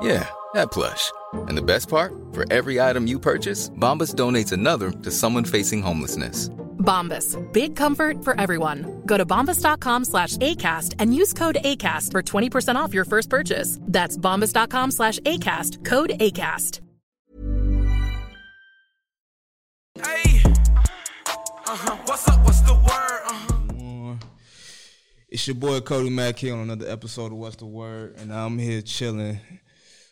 Yeah, that plush. And the best part? For every item you purchase, Bombas donates another to someone facing homelessness. Bombas. Big comfort for everyone. Go to bombas.com slash ACAST and use code ACAST for 20% off your first purchase. That's bombas.com slash ACAST. Code ACAST. Hey. Uh-huh. What's up? What's the word? Uh-huh. It's your boy Cody Mack here on another episode of What's the Word, and I'm here chilling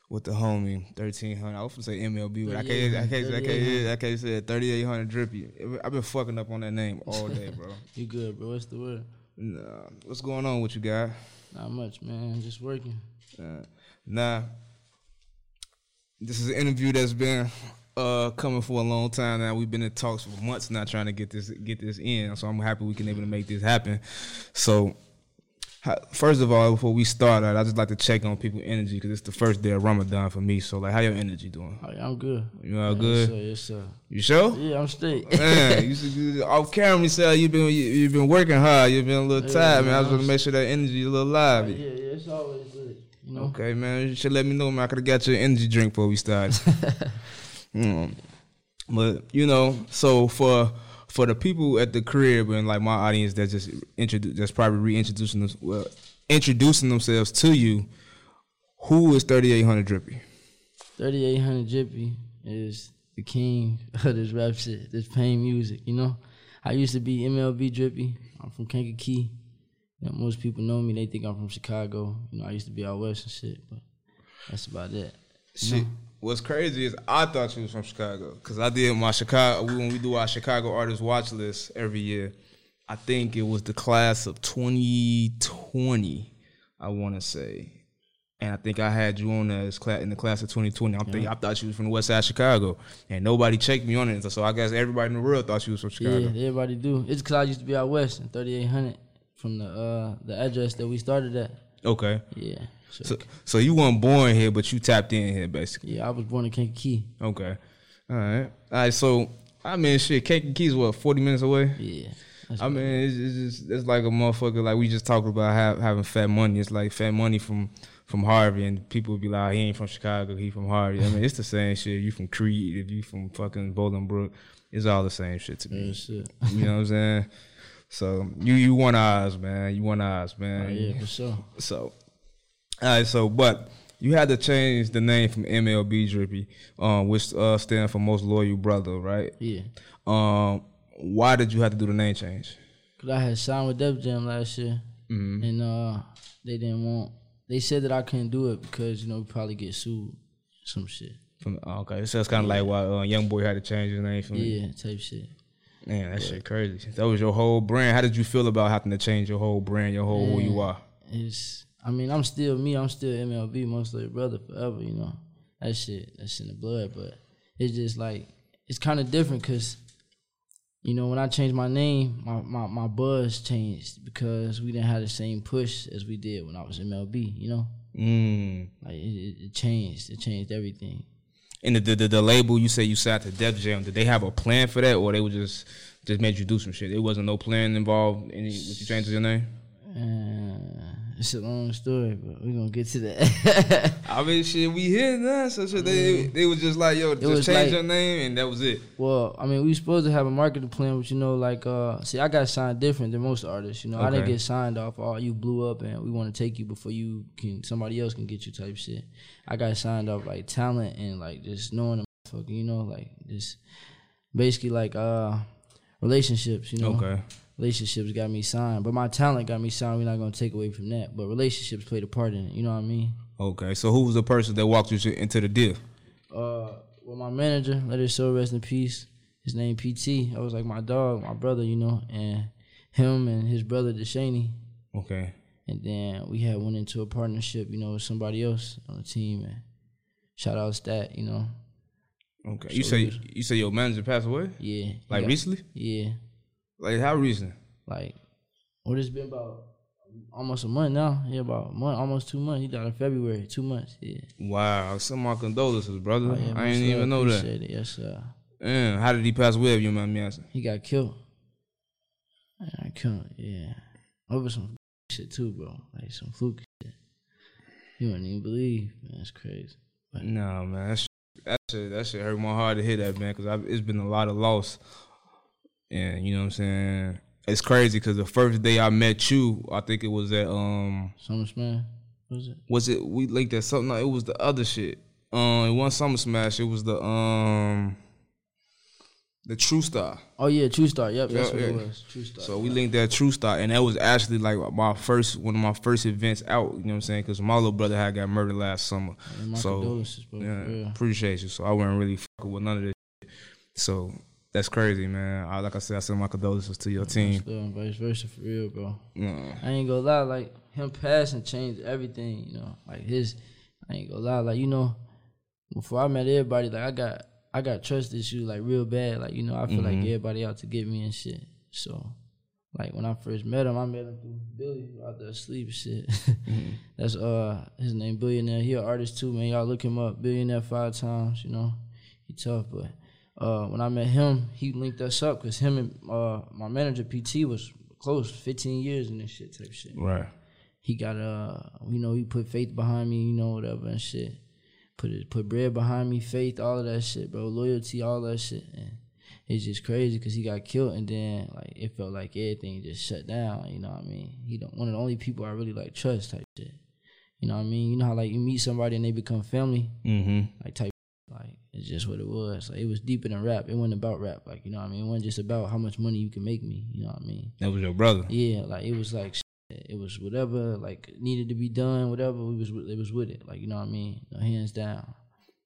with the homie thirteen hundred. I was gonna say MLB, but I can't, I can't, I can't, I can't say thirty eight hundred drippy. I've been fucking up on that name all day, bro. you good, bro? What's the word? Nah, what's going on with you, guy? Not much, man. Just working. Uh, nah, this is an interview that's been uh, coming for a long time now. We've been in talks for months now, trying to get this get this in. So I'm happy we can able to make this happen. So First of all, before we start, I just like to check on people's energy because it's the first day of Ramadan for me. So, like, how your energy doing? Oh, yeah, I'm good. You all yeah, good? Yes sir, yes, sir. You sure? Yeah, I'm straight. man, you, you, off camera, you said you've been you, have been working hard. You've been a little yeah, tired, man. man. I was going to make sure that energy is a little live. Yeah, yeah, it's always good. You know? Okay, man. You should let me know, man. I could have got you an energy drink before we started. mm. But you know, so for for the people at the crib and like my audience that just introduce that's probably reintroducing them, well, introducing themselves to you, who is thirty eight hundred Drippy? Thirty eight hundred Drippy is the king of this rap shit, this pain music. You know, I used to be MLB Drippy. I'm from Kankakee. You know, most people know me. They think I'm from Chicago. You know, I used to be out west and shit, but that's about it. Shit what's crazy is I thought she was from Chicago because I did my Chicago when we do our Chicago artist watch list every year. I think it was the class of 2020. I want to say, and I think I had you on as class in the class of 2020. I'm yeah. thinking I thought she was from the West Side Chicago, and nobody checked me on it. So I guess everybody in the world thought she was from Chicago. Yeah, everybody do. It's because I used to be out west in 3800 from the uh, the address that we started at. Okay. Yeah. So, so you weren't born here, but you tapped in here, basically. Yeah, I was born in Kankakee. Okay. All right. All right. So I mean, shit, Kankakee's what forty minutes away. Yeah. I mean, it's, it's just it's like a motherfucker. Like we just talked about have, having fat money. It's like fat money from from Harvey, and people would be like, oh, he ain't from Chicago, he from Harvey. I mean, it's the same shit. You from Crete, if you from fucking Bolingbrook, it's all the same shit to me. shit. You know what I'm saying? So you you want eyes, man. You want eyes, man. Oh, yeah, for sure. So all right, so but you had to change the name from MLB Drippy, um, which uh, stands for Most Loyal Brother, right? Yeah. Um, why did you have to do the name change? Cause I had signed with Def Jam last year, mm-hmm. and uh, they didn't want. They said that I couldn't do it because you know we probably get sued, some shit. From oh, okay, so it's kind of yeah. like why uh, Young Boy had to change his name from yeah, type shit. Man, that but, shit crazy. That was your whole brand. How did you feel about having to change your whole brand, your whole man, who you are? It's I mean, I'm still me. I'm still MLB, most like brother forever. You know, that shit, that's in the blood. But it's just like it's kind of different because, you know, when I changed my name, my, my my buzz changed because we didn't have the same push as we did when I was MLB. You know, mm. like it, it changed. It changed everything. And the, the the, label you say you signed to Def Jam, did they have a plan for that, or they would just just made you do some shit? It wasn't no plan involved in with you changing your name. Uh, it's a long story, but we're gonna get to that. I mean, shit, we here now. So shit, they they was just like, yo, just change like- your name, and that was it. well, I mean, we supposed to have a marketing plan, but you know, like, uh, see, I got signed different than most artists. You know, I didn't get signed off. Oh, you blew up, and we want to take you before you can. Somebody else can get you, type shit. I got signed off like talent and like just knowing the motherfucker. You know, like just basically like uh relationships. You know, Okay. Relationships got me signed, but my talent got me signed. We're not gonna take away from that, but relationships played a part in it. You know what I mean? Okay. So who was the person that walked you into the deal? uh well my manager, let his soul rest in peace. His name PT. I was like my dog, my brother, you know, and him and his brother Deshaney. Okay. And then we had went into a partnership, you know, with somebody else on the team and shout out Stat, you know. Okay. You say you say your manager passed away? Yeah. Like got- recently? Yeah. Like how recent? Like oh, what it's been about almost a month now. Yeah, about a month, almost two months. He died in February. Two months. Yeah. Wow. Send my condolences, brother. Oh, yeah, I didn't even know that. It. Yes, sir. Man, how did he pass away? If you mind me asking. He got killed. I killed. Yeah, over some shit too, bro. Like some fluke shit. You wouldn't even believe, man. That's crazy. But No, man, that shit, that shit, that shit hurt my heart to hear that, man, because it's been a lot of loss. And you know what I'm saying? It's crazy because the first day I met you, I think it was at um, Summer Smash, was it? was it we linked at something? No, it was the other shit. Um, it wasn't Summer Smash. It was the um, the True Star. Oh yeah, True Star. Yep, that's Yeah, what it yeah. was. True Star. So we linked at True Star, and that was actually like my first one of my first events out. You know what I'm saying? Because my little brother had got murdered last summer. So yeah, appreciate you. So I wasn't really fucking with none of this. Shit. So that's crazy, man. I, like I said, I send my condolences to your team. Still, and vice versa for real, bro. Yeah. I ain't gonna lie, like him passing changed everything, you know. Like his, I ain't gonna lie, like you know, before I met everybody, like I got, I got trust issues like real bad. Like you know, I feel like Mhm. everybody out to get me and shit. So, like when I first met him, I met him through Billy out there asleep and shit. That's uh his name Billionaire. He an artist too, man. Y'all look him up. Billionaire five times, you know. He tough, but uh when I met him, he linked us up because him and uh my manager PT was close, fifteen years in this shit type shit. Right. He got uh you know, he put faith behind me, you know, whatever and shit. Put it put bread behind me, faith, all of that shit, bro. Loyalty, all that shit. And it's just crazy because he got killed and then like it felt like everything just shut down, you know what I mean? He don't one of the only people I really like trust type shit. You know what I mean? You know how like you meet somebody and they become family? Mhm. Like type it's just what it was. Like it was deeper than rap. It wasn't about rap. Like, you know what I mean? It wasn't just about how much money you can make me. You know what I mean? That was your brother. Yeah, like it was like it was whatever like needed to be done, whatever we was it was with it. Like you know what I mean? No, hands down.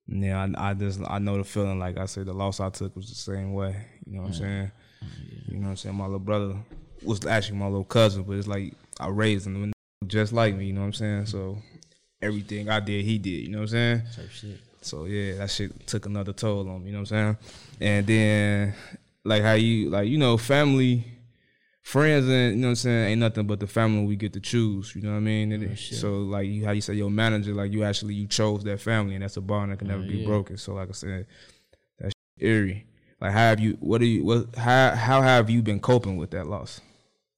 Yeah, I, I just I know the feeling. Like I said, the loss I took was the same way. You know what I'm saying? Oh, you know what I'm saying? My little brother was actually my little cousin, but it's like I raised him just like me. You know what I'm saying? So everything I did, he did. You know what I'm saying? Type shit. So yeah, that shit took another toll on me. You know what I'm saying? And then like how you like you know family, friends, and you know what I'm saying ain't nothing but the family we get to choose. You know what I mean? Oh, it- so like you how you say your manager like you actually you chose that family and that's a bond that can never oh, be yeah. broken. So like I said, that's eerie. Like how have you? What are you? What? How how have you been coping with that loss?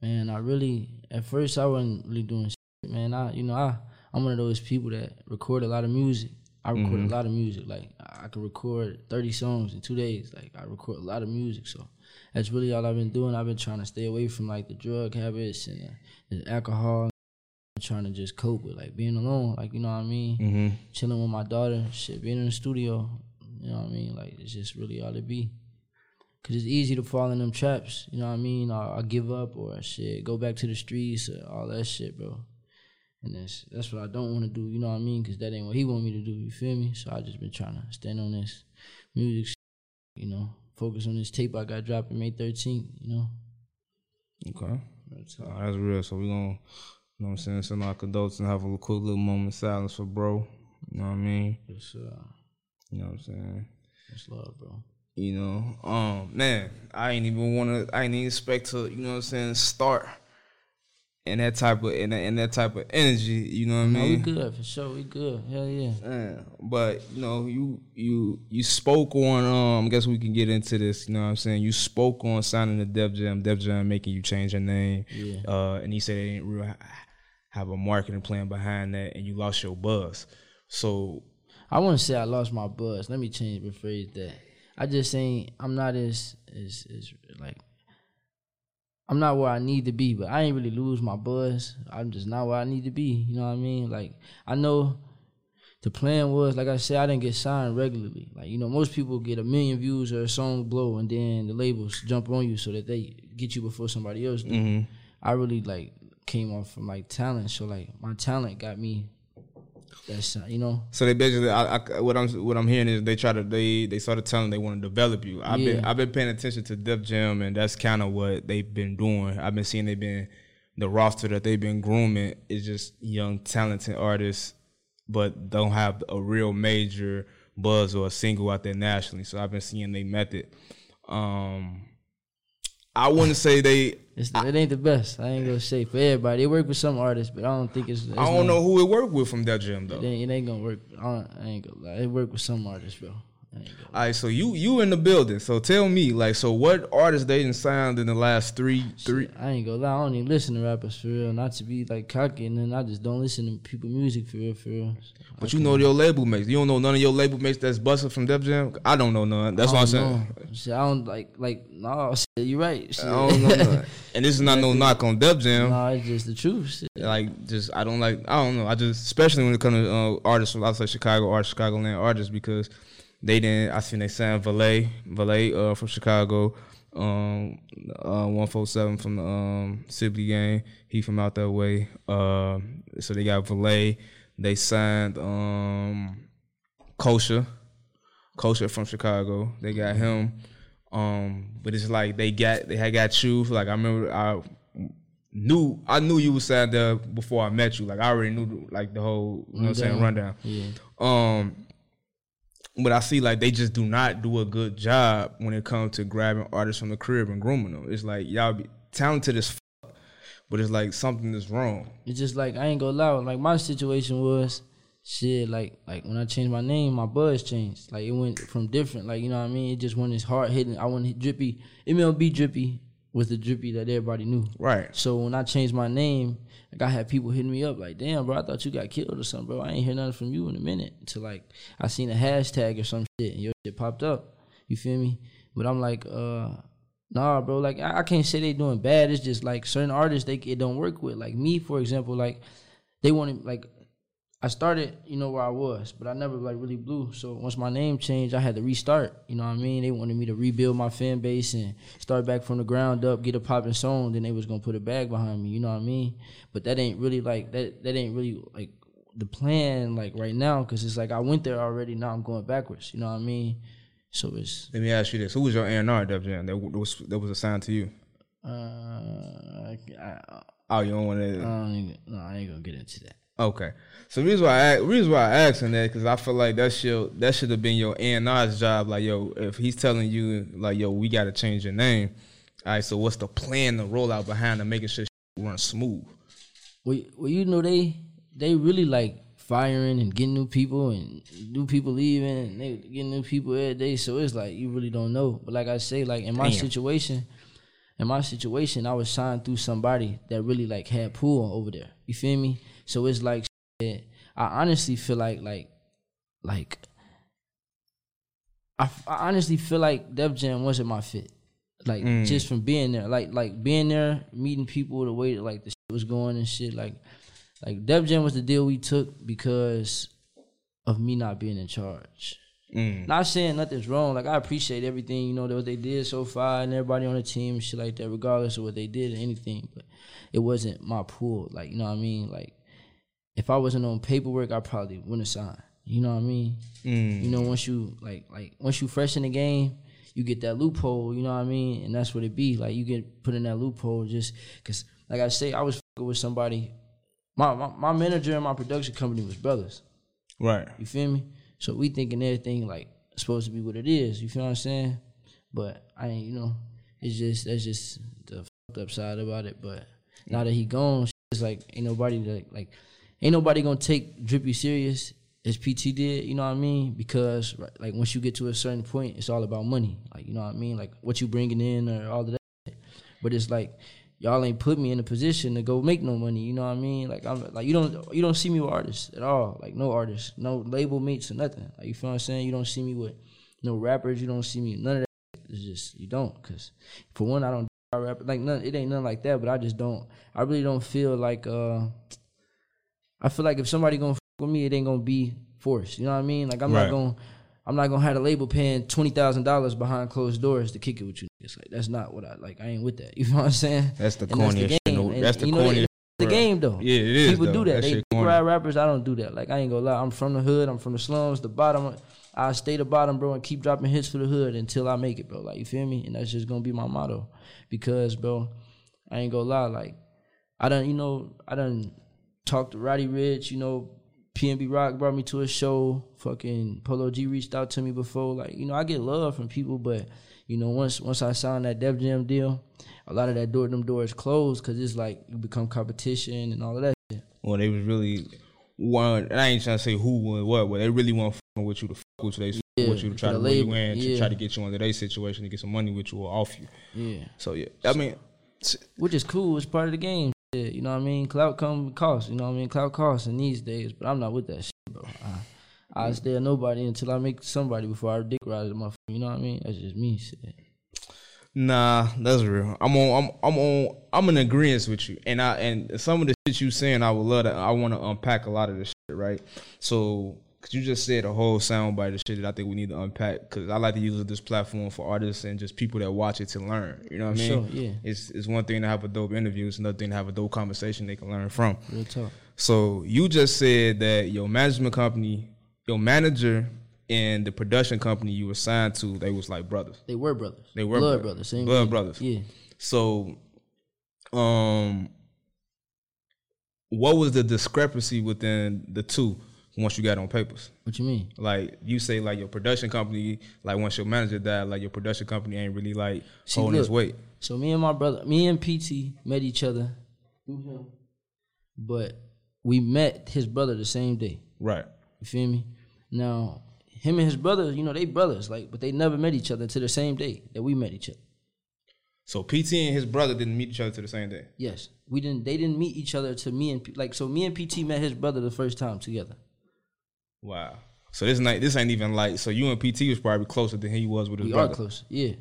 Man, I really at first I wasn't really doing shit, man. I you know, I I'm one of those people that record a lot of music. I record Mhm. a lot of music. Like I I can record 30 songs in two days. Like I record a lot of music. So that's really all I've been doing. I've been trying to stay away from like the drug habits and the alcohol. I'm trying to just cope with like being alone. Like you know what I mean? Mhm. Chilling with my daughter. Shit, being in the studio. You know what I mean? Like it's just really all it be. Cause it's easy to fall in them traps, you know what I mean? Or I give up or shit, go back to the streets or all that shit, bro. And that's that's what I don't want to do, you know what I mean? Cause that ain't what he want me to do, you feel me? So I just been trying to stand on this music, you know, focus on this tape I got dropping May 13th, you know. Okay. That's that's real. So we gonna, you know what I'm saying, send our condolences and have a little quick little moment of silence for bro. You know what I mean? Yes, uh, You know what I'm saying? that's love, bro. You know, um, man, I ain't even wanna I ain't even expect to, you know what I'm saying, start in that type of in that, in that type of energy, you know what I No, we good for sure. We good. Hell yeah. Yeah, but you know, you you you spoke on um I guess we can get into this, you know what I'm saying? You spoke on signing the Def Jam, Def Jam making you change your name. Yeah. Uh and he said it ain't real have a marketing plan behind that, and you lost your buzz. So I wouldn't say I lost my buzz. Let me change rephrase that. I just saying I'm not as as as like I'm not where I need to be, but I ain't really lose my buzz. I'm just not where I need to be. You know what I mean? Like I know the plan was, like I said, I didn't get signed regularly. Like you know, most people get a million views or a song blow, and then the labels jump on you so that they get you before somebody else do. Mhm. I really like came off from like talent, so like my talent got me. That's you know. So they basically, I, I, what I'm what I'm hearing is they try to they they started telling they want to develop you. I've been I've been paying attention to Def Jam, and that's kind of what they've been doing. I've been seeing they've been the roster that they've been grooming is just young talented artists, but don't have a real major buzz or a single out there nationally. So I've been seeing they method. Um, I wouldn't say they. It's, it ain't the best. I ain't gonna say for everybody. They work with some artists, but I don't think it's. it's I don't no- know who it worked with from that Jam though. It ain't, it ain't gonna work. I, I ain't gonna lie. It work with some artists, bro. I All right, so you you in the building. So tell me, like, so what artists they didn't signed in the last three three? I ain't gonna lie. I don't even listen to rappers for real. Not to be like cocky, and then I just don't listen to people music for real, for real. But you know your label mates. You don't know none of your label mates that's busted from Def Jam. I don't know none. That's what I'm saying. Shit, I don't like like no. Shit, you right. Shit. I don't know none. And this is not no knock on Def Jam. no, it's just the truth. Shit. Like, just I don't like. I don't know. I just especially when it comes to uh, artists from outside Chicago, artists, Chicagoland artists, because they didn't. I seen they signed Valet, Valet uh, from Chicago. Um, uh, one four seven from the um Sibley gang. He from out that way. Uh, so they got Valet. They signed um, Kosha, Kosher from Chicago. They got him. Um, but it's like they got they had got you. Like I remember I knew I knew you was signed there before I met you. Like I already knew like the whole you know what I'm saying rundown. Yeah. Um, but I see like they just do not do a good job when it comes to grabbing artists from the crib and grooming them. It's like y'all be talented as fuck, but it's like something is wrong. It's just like I ain't gonna lie. Like my situation was shit. Like like when I changed my name, my buzz changed. Like it went from different. Like you know what I mean. It just went as hard hitting. I went drippy. MLB drippy was the drippy that everybody knew. Right. So when I changed my name, like I had people hitting me up like, "Damn, bro, I thought you got killed or something, bro. I ain't hear nothing from you in a minute." Until like I seen a hashtag or some shit and your shit popped up. You feel me? But I'm like, uh, nah, bro. Like I, I can't say they doing bad. It's just like certain artists they it don't work with. Like me, for example, like they want to like I started, you know, where I was, but I never like really blew. So once my name changed, I had to restart. You know what I mean? They wanted me to rebuild my fan base and start back from the ground up, get a popping song. Then they was gonna put a bag behind me. You know what I mean? But that ain't really like that. That ain't really like the plan like right now because it's like I went there already. Now I'm going backwards. You know what I mean? So it's Let me ask you this: Who was your A and R Def Jam that was that was assigned to you? uh, I, I, Oh, you don't want I to. no, I ain't gonna get into that. Okay. So the reason why I reason why I asking that because I feel like that should that should have been your A and R's job. Like yo, if he's telling you like yo, we got to change your name. All right. So what's the plan, the rollout behind, to making sure run smooth? Well, well, you know they they really like firing and getting new people and new people leaving and they getting new people every day. So it's like you really don't know. But like I say, like in my Damn. situation, in my situation, I was signed through somebody that really like had pull over there. You feel me? So it's like shit, I honestly feel like like like I, I honestly feel like Def Jam wasn't my fit. Like Mm. just from being there, like like being there, meeting people, the way that like the shit was going and shit. Like like Def Jam was the deal we took because of me not being in charge. Mm. Not saying nothing's wrong. Like I appreciate everything you know that what they did so far and everybody on the team and shit like that, regardless of what they did or anything. But it wasn't my pool. Like you know what I mean. Like if I wasn't on paperwork, I probably wouldn't sign. You know what I mean? Mm. You know once you like like once you fresh in the game, you get that loophole. You know what I mean? And that's what it be. Like you get put in that loophole just because, like I say, I was with somebody. My, my my manager and my production company was brothers. Right. You feel me? So we thinking everything like supposed to be what it is. You feel what I'm saying? But I ain't, you know, it's just that's just the fucked up side about it. But now that he gone, it's like ain't nobody like like ain't nobody gonna take Drippy serious as PT did. You know what I mean? Because like once you get to a certain point, it's all about money. Like you know what I mean? Like what you bringing in or all of that. But it's like y'all ain't put me in a position to go make no money. You know what I mean? Like I'm like you don't you don't see me with artists at all. Like no artists, no label mates or nothing. Like you feel what I'm saying? You don't see me with no rappers. You don't see me none of that. It's just you don't. Cause for one, I don't do rap like none. It ain't nothing like that. But I just don't. I really don't feel like. uh I feel like if somebody gonna f- with me, it ain't gonna be forced. You know what I mean? Like I'm Right. not gonna. I'm not gonna have a label paying twenty thousand dollars behind closed doors to kick it with you. It's like that's not what I like. I ain't with that. You know what I'm saying? That's the corniest shit in the- game. And, that's the you know, corniest The game though. Yeah, it is, People though. do that. That they shit rap rappers. I don't do that. Like I ain't gonna lie. I'm from the hood. I'm from the slums. The bottom. I stay the bottom, bro, and keep dropping hits for the hood until I make it, bro. Like you feel me? And that's just gonna be my motto. Because, bro, I ain't gonna lie. Like I don't, you know, I done talked to Roddy Ricch. You know, PNB Rock brought me to a show. Fucking Polo G reached out to me before. Like you know, I get love from people, but you know, once once I signed that Def Jam deal, a lot of that door them doors closed because it's like you become competition and all of that. Shit. Well, they was really one. and I ain't trying to say who and what, but they really want fucking with you to fuck with you. They fuck Yeah, with you to try to lure you in, to try to get you under their situation to get some money with you or off you. Yeah, So yeah, I mean, which is cool. It's part of the game. Shit, you know what I mean? Clout come with cost. You know what I mean? Clout costs in these days, but I'm not with that shit, bro. I, I stay a nobody until I make somebody before I dick ride the motherfucker. You know what I mean? That's just me. Shit. Nah, that's real. I'm on. I'm. I'm on. I'm in agreement with you, and I and some of the shit you saying, I would love to. I want to unpack a lot of this shit, right? So, cause you just said a whole soundbite of shit that I think we need to unpack. Cause I like to use this platform for artists and just people that watch it to learn. You know what I mean? sure, yeah. It's it's one thing to have a dope interview. It's another thing to have a dope conversation they can learn from. Real talk. So you just said that your management company, your manager, and the production company you were signed to, they was like brothers. They were brothers. They were blood brothers. brothers. Blood thing. brothers. Yeah. So, um, what was the discrepancy within the two once you got on papers? What you mean? Like you say, like your production company, like once your manager died, like your production company ain't really like See, holding its weight. So me and my brother, me and PT met each other through him, but we met his brother the same day. Right. You feel me? Now, him and his brother, you know, they brothers, like, but they never met each other until the same day that we met each other. So PT and his brother didn't meet each other to the same day. Yes, we didn't. They didn't meet each other to me and like. So me and PT met his brother the first time together. Wow. So this night, this ain't even like. So you and PT was probably closer than he was with his We brother. are close, yeah.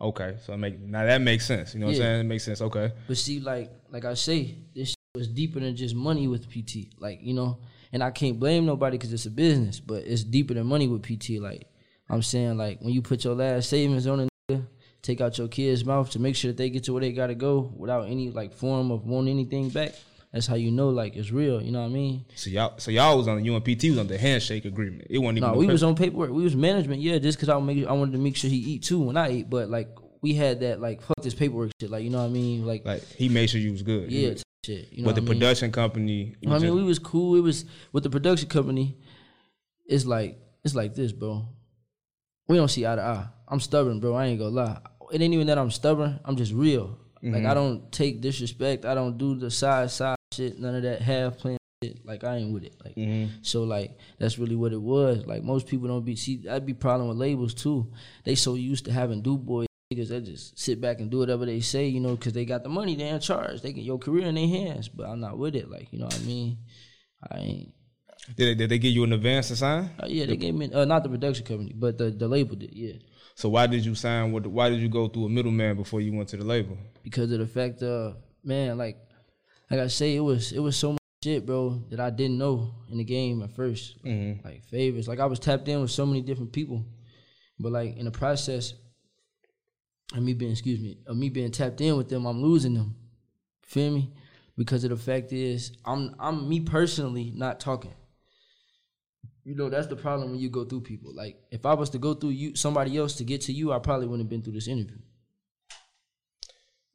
Okay, so I make now that makes sense. You know what I'm saying? It makes sense. Okay. But see, like like I say, this shit was deeper than just money with PT. Like you know, and I can't blame nobody because it's a business, but it's deeper than money with PT. Like I'm saying, like when you put your last savings on a nigga, take out your kid's mouth to make sure that they get to where they gotta go without any like form of wanting anything back. That's how you know like it's real. You know what I mean? So y'all, so y'all was on the and PT was on the handshake agreement. It wasn't even. No, no we was on paperwork. We was management, yeah, just because I make I wanted to make sure he eat too when I eat. But like we had that like fuck this paperwork shit. Like you know what I mean? Like, Like he made sure you was good. yeah, shit. You know but the I mean? production company. I mean, just- we was cool. It was with the production company. It's like it's like this, bro. We don't see eye to eye. I'm stubborn, bro. I ain't gonna lie. It ain't even that I'm stubborn. I'm just real. Like Mm-hmm. I don't take disrespect. I don't do the side side shit. None of that half plan shit. Like I ain't with it. Like Mm-hmm. so, like that's really what it was. Like most people don't be see. That'd be problem with labels too. They so used to having do boys niggas that just sit back and do whatever they say, you know, because they got the money. They in charge. They get your career in their hands. But I'm not with it. Like you know what I mean. I ain't. did, they, did they give you an advance to sign? Uh, yeah, they gave me uh, not the production company, but the the label did. Yeah, So why did you sign with? Why did you go through a middleman before you went to the label? because of the fact of man, like like I say, it was it was so much shit, bro, that I didn't know in the game at 1st Mm-hmm. Like favors, like I was tapped in with so many different people, but like in the process of me being, excuse me, of me being tapped in with them, I'm losing them. Feel me? Because of the fact is, I'm I'm me personally not talking. You know, that's the problem when you go through people. Like, if I was to go through you, somebody else to get to you, I probably wouldn't have been through this interview.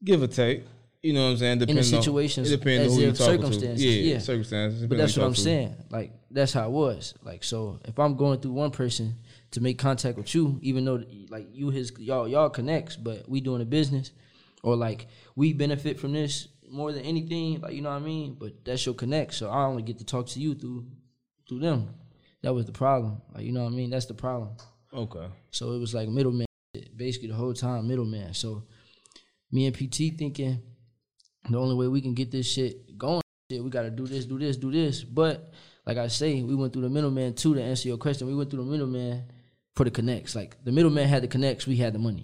Give or take. You know what I'm saying? Depending situations on, it depends as on who you circumstances, to. Yeah, yeah. circumstances. But that's what I'm to. saying. Like that's how it was. Like so, if I'm going through one person to make contact with you, even though like you his y'all y'all connects, but we doing a business, or like we benefit from this more than anything. Like you know what I mean. But that's your connect. So I only get to talk to you through through them. That was the problem. Like you know what I mean. That's the problem. Okay. So it was like middleman, basically the whole time middleman. So me and PT thinking the only way we can get this shit going, shit, we gotta do this, do this, do this. But like I say, we went through the middleman too to answer your question. We went through the middleman for the connects. Like the middleman had the connects, we had the money.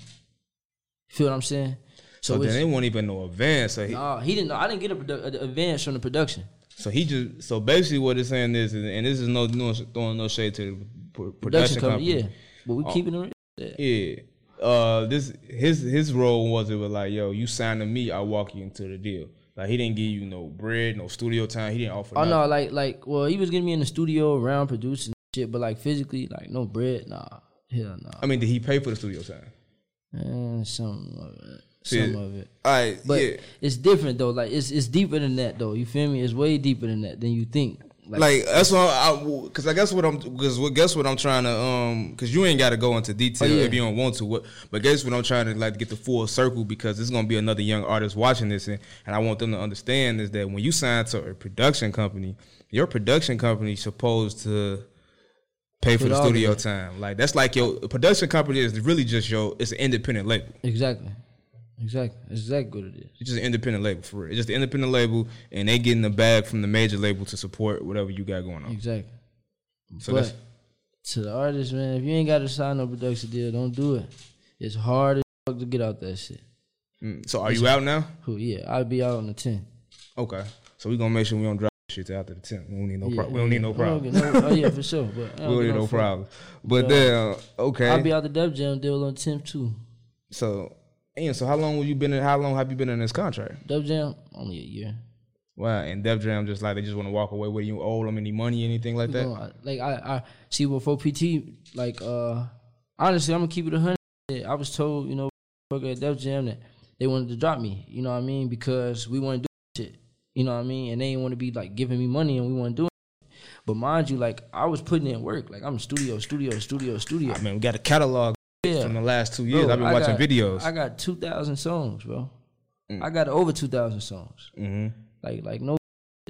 Feel what I'm saying? So, it's- then they won't even know advance. So he, Nah, he didn't know. I didn't get a, produ- advance from the production. so he just so basically what it's saying is, and this is no, no throwing no shade to the production, Production company, company. yeah. But we Oh. keeping it. real. Yeah. Uh, this his his role was it was like, yo, you sign to me, I walk you into the deal. Like he didn't give you no bread, no studio time. He didn't offer. Oh nothing. no, like like well, he was getting me in the studio around producing shit, but like physically, like no bread, nah, hell no. I mean, did he pay for the studio time? Eh, some of it, See, some of it. All right, But yeah. it's different though. Like it's it's deeper than that though. You feel me? It's way deeper than that than you think. Like, that's what I because I guess what I'm because what guess what I'm trying to um because you ain't got to go into detail Oh, yeah. if you don't want to. What but guess what I'm trying to like get the full circle because there's gonna be another young artist watching this and, and I want them to understand is that when you sign to a production company, your production company supposed to pay for Put the studio time. Like that's like your production company is really just your it's an independent label. exactly, exactly, That's exactly what it is. It's just an independent label for real. It's just an independent label, and they getting the bag from the major label to support whatever you got going on. Exactly. So but to the artist, man, if you ain't got to sign no production deal, don't do it. It's hard as fuck to get out that shit. Mm, so. Are you out now? Who? Yeah, I'll be out on the 10th. Okay, so we gonna make sure we don't drop shit after the tenth. We don't need no. Yeah, Pro- we don't need no problem. no- oh yeah, for sure. But we don't need no fuck. problem. But But, then uh, okay, I'll be out the Def Jam deal on 10th too. so and so how long have you been in? How long have you been in this contract? Def Jam only a year. Wow, and Def Jam just like they just want to walk away with you owe them any money, anything like that. Like I, I see with 4PT, like uh honestly I'm gonna keep it a hundred. I was told, you know, fuck at Def Jam that they wanted to drop me, you know what I mean? Because we want to do shit. You know what I mean? And they didn't want to be like giving me money and we want to do it. But mind you, like I was putting in work. Like I'm studio, studio, studio, studio. I mean, we got a catalog Yeah. from the last two years. Bro, I've been I watching got- videos. I got two thousand songs, bro. Mm. I got over two thousand songs. mm-hmm. Like like no,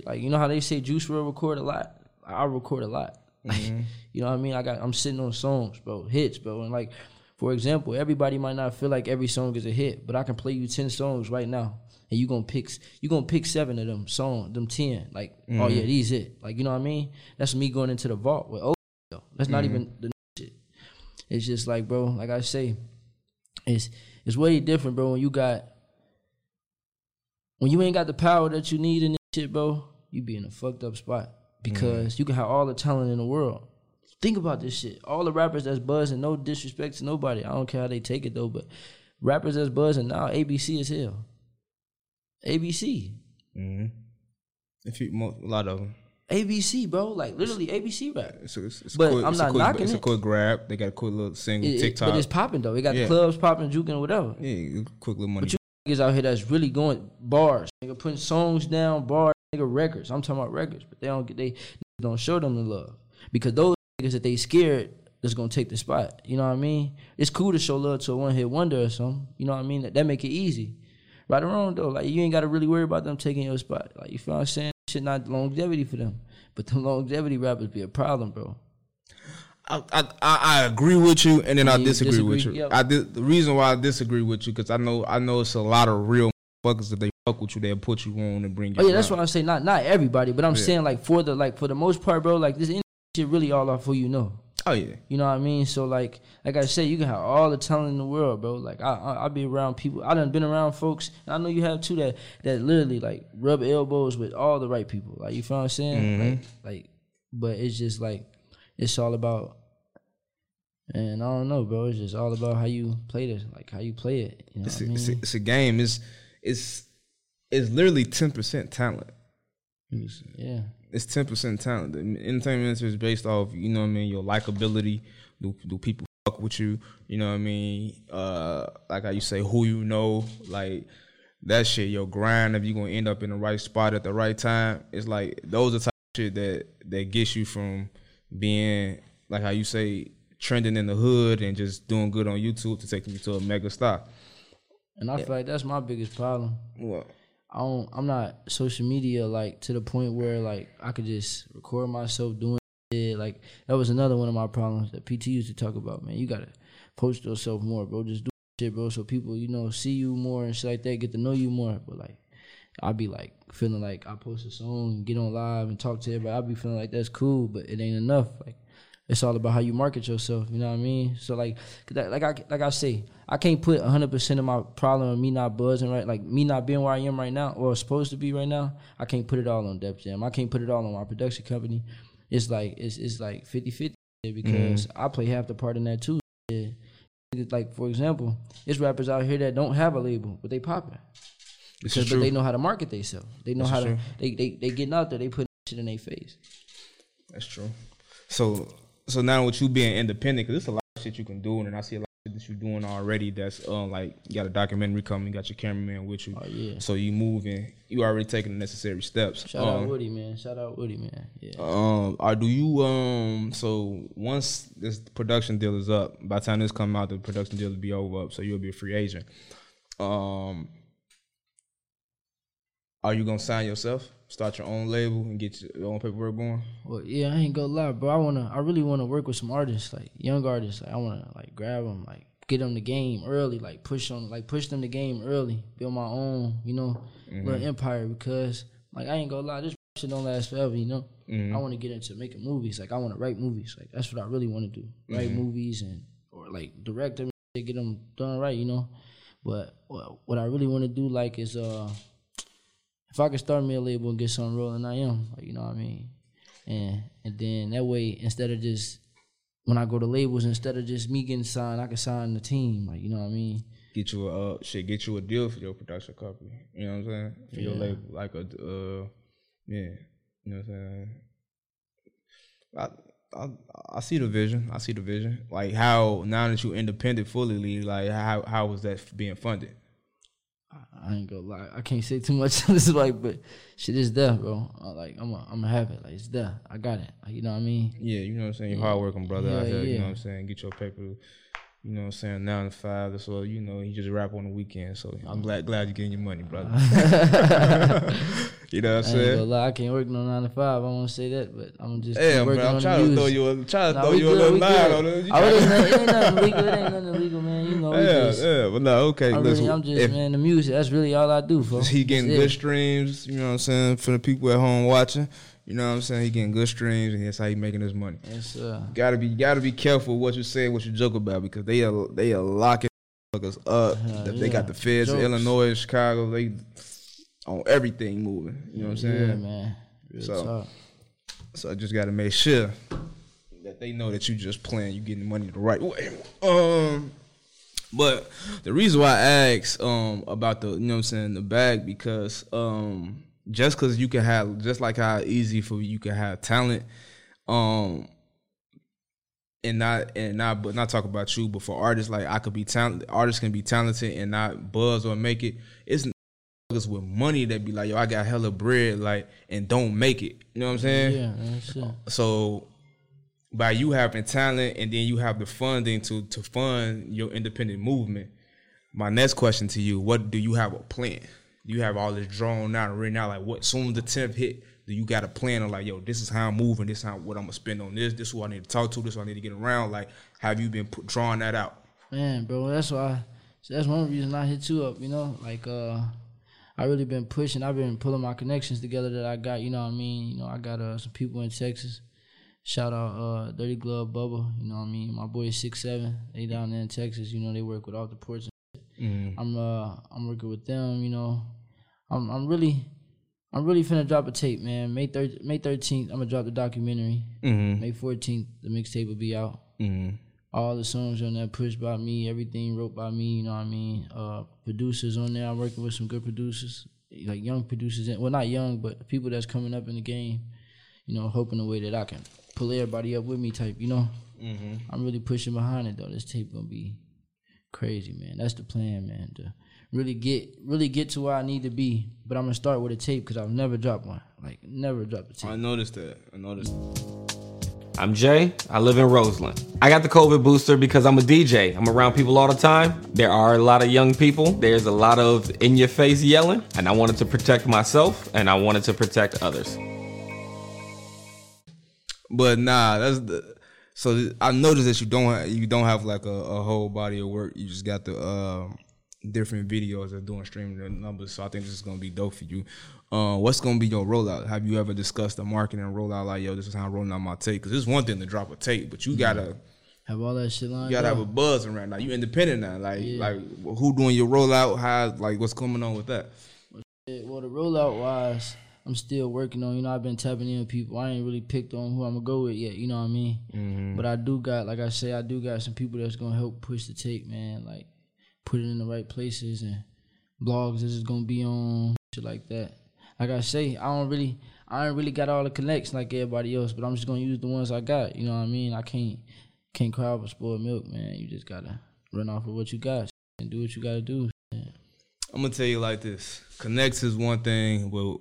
like you know how they say Juice WRLD record a lot. I record a lot. Mm-hmm. you know what I mean? I got I'm sitting on songs, bro, hits, bro, and like for example, everybody might not feel like every song is a hit, but I can play you ten songs right now, and you gonna pick you gonna pick seven of them songs, them ten. Like oh Mm-hmm. yeah, these it. Like you know what I mean? That's me going into the vault with oh. That's not Mm-hmm. even the shit. It's just like bro, like I say, it's it's way different, bro. When you got when you ain't got the power that you need in this shit, bro, you be in a fucked up spot because you can have all the talent in the world. Think about this shit. All the rappers that's buzzing, no disrespect to nobody. I don't care how they take it though, but rappers that's buzzing now, ABC is hell. ABC. Mm-hmm. If you, a lot of them. ABC, bro. Like literally ABC rap. It's a, it's, it's But quick, I'm it's not a quick, knocking It's a quick grab. They got a quick little single It- it- TikTok. but it's popping though. They got Yeah. clubs popping, juking, whatever. yeah, quick little money. But you niggas out here that's really going bars, nigga putting songs down, bars, nigga records. I'm talking about records, but they don't get they don't show them the love because those niggas that they scared that's gonna take the spot. You know what I mean? It's cool to show love to a one hit wonder or something. You know what I mean? That, that make it easy. Right or wrong though, like you ain't gotta really worry about them taking your spot. Like you feel what I'm saying? Shit not longevity for them, but the longevity rappers be a problem, bro. I, I I agree with you, and then I You disagree, with you. Yep. I di- the reason why I disagree with you because I know I know it's a lot of real fuckers that they fuck with you, they'll put you on and bring you. Oh yeah, that's what I'm saying. Not not everybody, but I'm Yeah. saying like for the like for the most part, bro. Like this shit really all off who you know. Oh yeah, You know what I mean? So like, like I said, you can have all the talent in the world, bro. Like I, I, I be around people. I done been around folks, and I know you have too. That that literally like rub elbows with all the right people. Like you feel what I'm saying? Mm-hmm. Like, like, but it's just like it's all about. And I don't know, bro. It's just all about how you play this, like how you play it. You know it's what a, I it's, a, it's a game. It's it's it's literally ten percent talent. Yeah. It's ten percent talent. The entertainment industry is based off, you know what I mean, your likability. Do do people fuck with you? You know what I mean? Uh, like how you say, who you know, like that shit. Your grind. If you gonna end up in the right spot at the right time, it's like those are type of shit that that gets you from being like how you say trending in the hood and just doing good on YouTube to taking you to a mega star. And I feel like that's my biggest problem. What? I don't I'm not social media like to the point where like I could just record myself doing it. Like that was another one of my problems that PT used to talk about, man. You gotta post yourself more, bro. Just do shit, bro. So people, you know, see you more and shit like that, get to know you more. But like, I'd be like feeling like I post a song, get on live and talk to everybody. I'd be feeling like that's cool, but it ain't enough. Like, it's all about how you market yourself. You know what I mean? So like, like I like I say, I can't put 100 percent of my problem on me not buzzing right, like me not being where I am right now or supposed to be right now. I can't put it all on Def Jam. I can't put it all on my production company. It's like it's it's like 50 50 because mm-hmm. I play half the part in that too. Yeah. Like for example, it's rappers out here that don't have a label, but they popping because but they know how to market themselves. They know This how to true. they they they getting out there. They put shit in their face. That's true. So so now with you being independent, because there's a lot of shit you can do, and I see a lot of shit that you're doing already. That's um like you got a documentary coming, you got your cameraman with you. Oh yeah. So you moving, you already taking the necessary steps. Shout um, out Woody, man. Shout out Woody, man. Yeah. Um, or do you um? So once this production deal is up, by the time this come out, the production deal will be over. Up, so you'll be a free agent. Um, are you gonna sign yourself, start your own label, and get your own paperwork going? Well, yeah, I ain't gonna lie, bro. I wanna, I really wanna work with some artists, like young artists. Like, I wanna like grab them, like get them the game early, like push them, like push them the game early, build my own, you know, little mm-hmm. empire. Because like I ain't gonna lie, this shit don't last forever, you know. Mm-hmm. I want to get into making movies. Like I want to write movies. Like that's what I really want to do. Write mm-hmm. movies and or like direct them, get them done right, you know. But what what I really want to do, like, is uh, if I could start me a label and get something rolling, I am. Like, you know what I mean? And and then that way, instead of just when I go to labels, instead of just me getting signed, I can sign the team. Like, you know what I mean? Get you a uh, shit, get you a deal for your production company. You know what I'm saying? For your label, like a uh, yeah. You know what I'm saying? I, I I see the vision. I see the vision. Like how now that you independent fully, like how how was that being funded? I ain't gonna lie. I can't say too much. this is like, but shit is there, bro. I, like I'm, a, I'm gonna have it. Like it's there. I got it. Like you know what I mean? Yeah, you know what I'm saying. You're hardworking brother out Yeah, here. You yeah. know what I'm saying. Get your paper. You know what I'm saying. Nine to five. That's all. You know, you just rap on the weekend. So I'm glad glad you're getting your money, brother. you know what I'm I ain't gonna saying. lie. I can't work no nine to five. I won't say that, but I'm just working bro. I'm trying to throw you. A, trying to Nah, throw you a good, little we line on it. You Oh, it ain't, nothing, it legal. It ain't nothing illegal, man. You know, Yeah, just, yeah, but no, okay. I listen, really, I'm just if man. The music. That's really all I do, folks. he getting That's good it. streams, you know what I'm saying, for the people at home watching, you know what I'm saying. He getting good streams, and that's how he making his money. Yes, sir. Gotta be, gotta be careful what you say, what you joke about, because they are, they are locking motherfuckers up. Yeah, they got the feds, Jokes. Illinois, Chicago, they on everything moving. You know what I'm saying? Yeah, man. Real So- talk. So I just got to make sure that they know that you just playing, you getting money the right way. Um, but the reason why I asked um about the you know what I'm saying the bag because um just because you can have just like how easy for you can have talent um and not and not but not talk about you but for artists like I could be talented artists can be talented and not buzz or make it it's with money that be like yo I got hella bread like and don't make it you know what I'm saying Yeah. Shit. so by you having talent and then you have the funding to to fund your independent movement, my next question to you, what do you have a plan? You have all this drawn out and written out? Like what soon the 10th hit, do you got a plan of like, yo, this is how I'm moving, this is how what I'm gonna spend on this, this is who I need to talk to, this is who I need to get around. Like, have you been put, drawing that out? Man, bro, that's why. So that's one reason I hit you up. You know, like uh, I really been pushing. I've been pulling my connections together that I got. You know what I mean? You know, I got uh, some people in Texas. Shout out uh, Dirty Glove Bubba. You know what I mean? My boy is six seven. They down there in Texas. You know, they work with all the ports. And shit. I'm uh, I'm working with them. You know, I'm I'm really. I'm really finna drop a tape, man. May thir- May thirteenth, I'm gonna drop the documentary. Mm-hmm. May fourteenth, the mixtape will be out Mm-hmm. all the songs on there pushed by me, everything wrote by me, you know what I mean? Uh producers on there. I'm working with some good producers. Like young producers well not young, but people that's coming up in the game, you know, hoping the way that I can pull everybody up with me type, you know? Mm-hmm. I'm really pushing behind it though. This tape gonna be crazy, man. That's the plan, man. To really get really get to where I need to be. But I'm gonna start with a tape because I've never dropped one. Like never dropped a tape. I noticed that. I noticed. I'm Jay. I live in Roseland. I got the COVID booster because I'm a DJ. I'm around people all the time. There are a lot of young people. There's a lot of in your face yelling. And I wanted to protect myself and I wanted to protect others. But nah, that's the So I noticed that you don't you don't have like a, a whole body of work. You just got the um, different videos of doing streaming numbers. So I think this is gonna be dope for you. Uh, what's gonna be your rollout? Have you ever discussed the marketing rollout? Like, yo, this is how I'm rolling out my tape. Because it's one thing to drop a tape, but you gotta Have all that shit lined you gotta up. have a buzz around. Now you independent now. Like Yeah. like who doing your rollout? How like what's coming on with that? Well, the rollout wise, I'm still working on. You know, I've been tapping in with people. I ain't really picked on who I'm gonna go with yet. You know what I mean? Mm-hmm. But I do got, like I say, I do got some people that's gonna help push the tape, man. Like put it in the right places and blogs. This is gonna be on shit like that. Like I say, I don't really, I ain't really got all the connects like everybody else. But I'm just gonna use the ones I got. You know what I mean? I can't, can't cry over spoiled milk, man. You just gotta run off of what you got and do what you gotta do. I'm gonna tell you like this: connects is one thing, but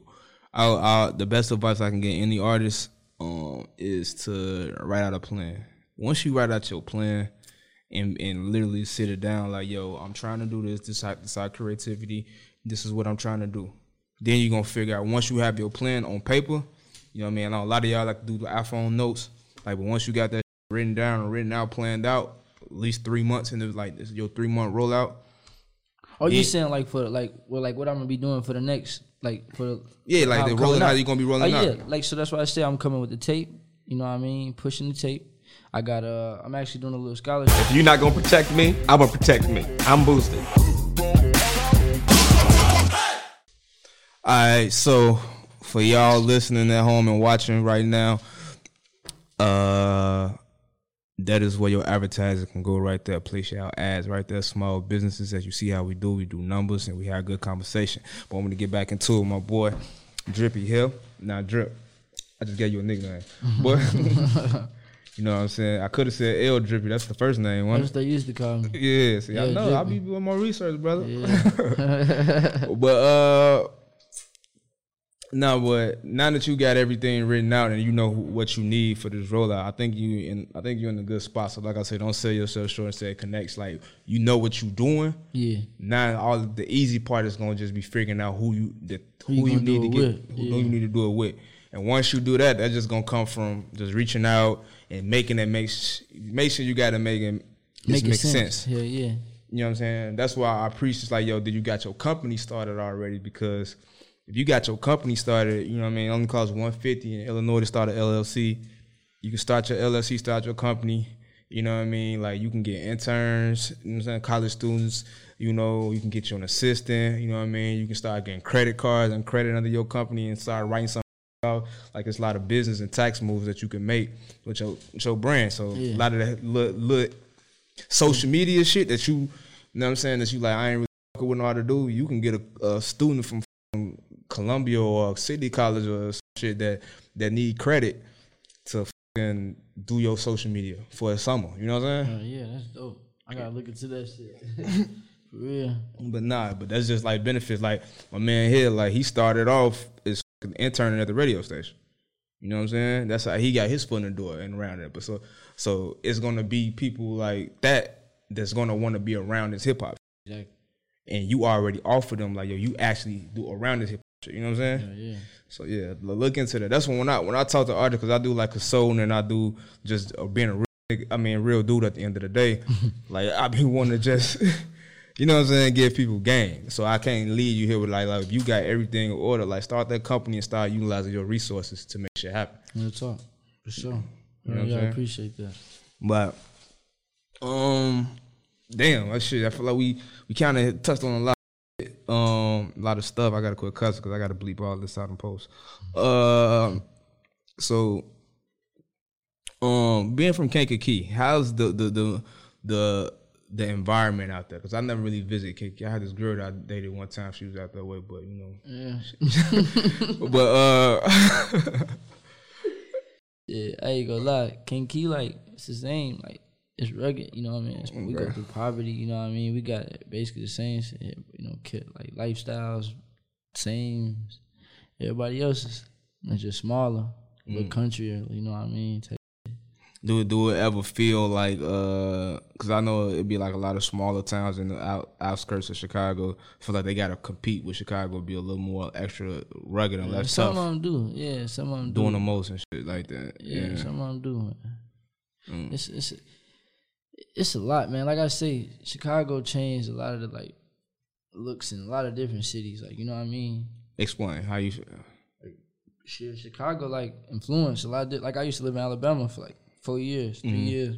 I, I, the best advice I can get any artist um, is to write out a plan. Once you write out your plan and and literally sit it down, like, yo, I'm trying to do this. This side, this creativity. This is what I'm trying to do. Then you're gonna figure out once you have your plan on paper. You know what I mean? I a lot of y'all like to do the iPhone notes. Like, but once you got that written down or written out, planned out, at least three months into like this is your three month rollout. Oh, Yeah. you saying like for like well like what I'm gonna be doing for the next like for the Yeah, like how the I'm rolling coming out, out. you gonna be rolling oh, out. yeah, like so that's why I say I'm coming with the tape. You know what I mean? Pushing the tape. I got uh I'm actually doing a little scholarship. If you're not gonna protect me, I'm gonna protect me. I'm boosted. All right, so for y'all listening at home and watching right now, uh, that is where your advertising can go right there. Place your ads right there. Small businesses, as you see how we do, we do numbers and we have a good conversation. But I'm gonna get back into it, my boy, Drippy Hill. Now, Drip, I just gave you a nickname, but you know what I'm saying. I could have said L Drippy. That's the first name, That's one. what they used to call me. Yeah, see, I know. I Drippy. be doing more research, brother. Yeah. but uh no, but now that you got everything written out and you know what you need for this rollout, I think you in I think you're in a good spot. So like I said, don't sell yourself short and say it connects. Like you know what you're doing. yeah. Now all the easy part is gonna just be figuring out who you the, Who who, you you need to get with, who, yeah. you need to do it with. And once you do that, that's just gonna come from just reaching out and making it make make sure you gotta make it Make, make, sense. sense. Yeah, yeah. You know what I'm saying? That's why I preach it's like, yo, did you got your company started already? Because if you got your company started, you know what I mean, it only costs 150 in Illinois to start an LLC. You can start your LLC, start your company. You know what I mean? Like you can get interns, you know what I'm saying, college students, you know, you can get you an assistant, you know what I mean? You can start getting credit cards and credit under your company and start writing something out. Like there's a lot of business and tax moves that you can make with your, with your brand. So Yeah. a lot of that little, little social media shit that you, you know what I'm saying, that you like, I ain't really fucking with know how to do, you can get a, a student from Columbia or City College or some shit that, that need credit to fucking do your social media for a summer. You know what I'm saying? Oh, yeah, that's dope. I gotta look into that shit. For real. But nah, but that's just like benefits. Like my man here, like he started off as fucking interning at the radio station. You know what I'm saying? That's how he got his foot in the door and around it. But so so it's gonna be people like that that's gonna want to be around this hip hop. Exactly. And you already offer them like yo, you actually do around this hip hop shit. You know what I'm saying? Yeah, yeah. So yeah, look into that. That's when when I when I talk to artists, because I do like a soul and I do just uh, being a real, I mean real dude at the end of the day. like I be wanting to just, you know what I'm saying, give people game. So I can't leave you here with like like if you got everything in order, like start that company and start utilizing your resources to make shit happen. Real talk. For sure. You know yeah, I appreciate that. But um, damn, that shit. I feel like we we kind of touched on a lot. Um, a lot of stuff. I got to quit cussing because I got to bleep all this out in post. Uh, so, um, being from Kankakee, how's the the the the the environment out there? Because I never really visit Kankakee. I had this girl that I dated one time. She was out that way, but you know, Yeah. but uh, Yeah, I ain't gonna lie. King Key, like, it's the same. Like, it's rugged, you know what I mean? It's, we go through poverty, you know what I mean? We got basically the same shit, you know, like lifestyles, same. Everybody else's. It's just smaller, but Mm. country, you know what I mean? Do it do it ever feel like uh cuz I know it'd be like a lot of smaller towns in the out, outskirts of Chicago feel like they got to compete with Chicago be a little more extra rugged and Yeah, less some tough of them do. Yeah, some of them do. doing the most and shit like that. Yeah, Yeah. some of them do. Mm. It's it's it's a lot, man. Like I say, Chicago changed a lot of the like looks in a lot of different cities. Like you know what I mean? Explain how you. Shit, Chicago like influenced a lot. Of, di- like I used to live in Alabama for like four years, 3 Mhm. years.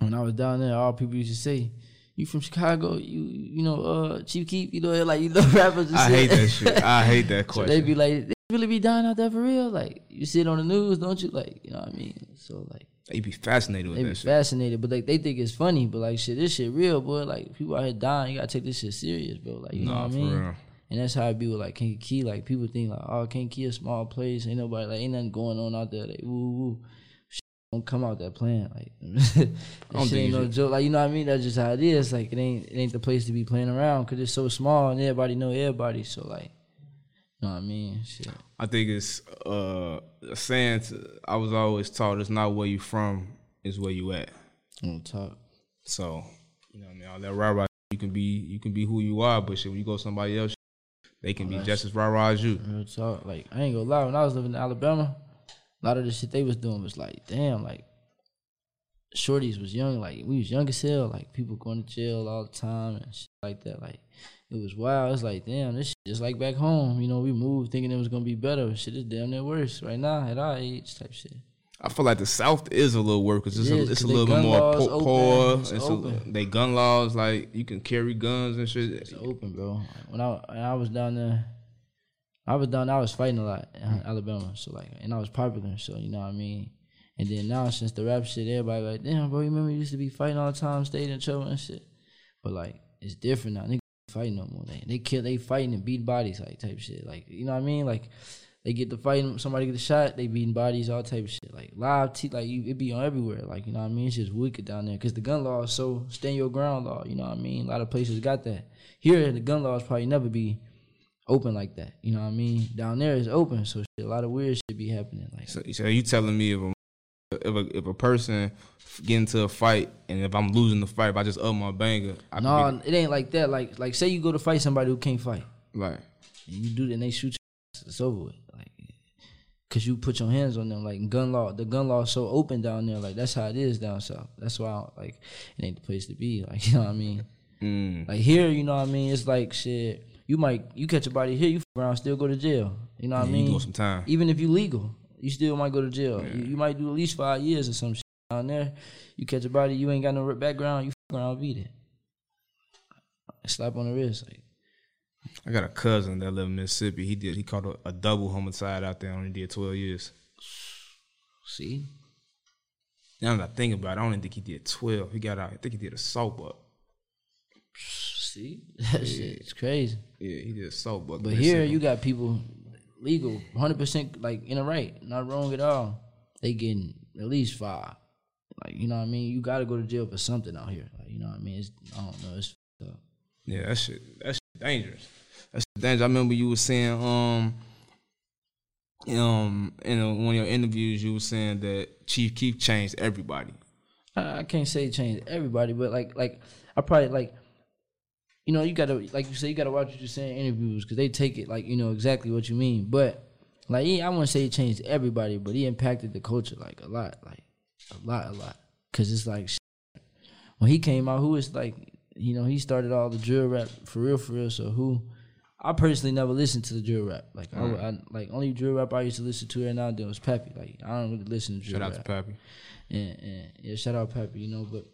When I was down there, all people used to say, "You from Chicago? You you know uh Chief Keef? You know like you know rappers." and I shit. hate that shit. I hate that So question. they be like, "They really be dying out there for real? Like you see it on the news, don't you? Like you know what I mean? So like They be fascinated with they that be shit. fascinated, but like they think it's funny, but like shit, this shit real, boy. Like people out here dying, you gotta take this shit serious, bro. Like you know Nah, what I mean? real. And that's how it be with like Kankakee. Key. Like people think like, oh, Kankakee a small place, ain't nobody like ain't nothing going on out there. Like woo woo, shit don't come out that plan. Like that don't shit ain't no joke. Like you know what I mean? That's just how it is. Like it ain't it ain't the place to be playing around because it's so small and everybody know everybody. So like, you know what I mean? Shit. I think it's uh, a saying. To, I was always taught it's not where you from, it's where you at. Don't talk. So you know, what I mean, all that rah rah. You can be you can be who you are, but shit, when you go somebody else, they can be just as rah rah as you. Real talk. Like I ain't gonna lie, when I was living in Alabama, a lot of the shit they was doing was like, damn, like shorties was young, like we was young as hell, like people going to jail all the time and shit like that. Like it was wild. It's like, damn, this shit just like back home. You know, we moved thinking it was gonna be better. Shit is damn near worse right now at our age type shit. I feel like the South is a little worse because it's, It a, it's a little bit more po- open. poor. It's It's a- they gun laws like you can carry guns and shit. It's open, bro. When I when I was down there, I was down. There, I was fighting a lot in mm. Alabama, so like, and I was popular, so you know what I mean. And then now since the rap shit, everybody like, damn, bro, you remember you used to be fighting all the time, stayed in trouble and shit. But like, it's different now. Fight no more. They they kill, they fighting and beat bodies like type shit. Like you know what I mean? Like they get to fighting, somebody get a shot, they beating bodies, all type of shit. Like live, t- like you, it be on everywhere. Like you know what I mean? It's just wicked down there because the gun law is so stand your ground law. You know what I mean? A lot of places got that. Here, the gun laws probably never be open like that. You know what I mean? Down there is open, so shit, a lot of weird shit be happening. Like So, so you telling me if a if a, if a person get into a fight and if I'm losing the fight, if I just up my banger, I no, it ain't like that. Like like say you go to fight somebody who can't fight, Right. and you do that, and they shoot you, it's over with. Like, cause you put your hands on them. Like gun law, the gun law is so open down there. Like that's how it is down south. That's why I, like it ain't the place to be. Like you know what I mean. mm, Like here, you know what I mean. It's like shit. You might you catch a body here, you f- around, still go to jail. You know what Yeah, I mean? doing some time. Even if you legal, you still might go to jail. You, you might do at least five years or some shit down there. You catch a body, you ain't got no background, you f- around, beat it. Slap on the wrist, like I got a cousin that live in Mississippi. He did he caught a, a double homicide out there. Only did twelve years. see. Now that I think about it, I don't think he did twelve. He got out. I think he did a assault buck. See, that shit is crazy. Yeah, he did assault buck. But here you got people legal, hundred percent like in the right, not wrong at all. They getting at least five. Like you know what I mean. You got to go to jail for something out here. Like you know what I mean. It's I don't know. It's up. Yeah, that shit. That shit dangerous. That's dangerous. I remember you were saying, um, um, in a, one of your interviews, you were saying that Chief Keef changed everybody. I, I can't say changed everybody, but like like I probably like. You know, you gotta like you say, you gotta watch what you say in interviews because they take it like you know exactly what you mean. But like, yeah, I wouldn't say he changed everybody, but he impacted the culture like a lot, like a lot, a lot. Cause it's like when he came out, who was like, you know, he started all the drill rap for real, for real. So who? I personally never listened to the drill rap. Like, I, mm. I like only drill rap I used to listen to every now and then was Pappy. Like, I don't really listen to drill Shout out to Pappy. And, and yeah, shout out Pappy, you know, but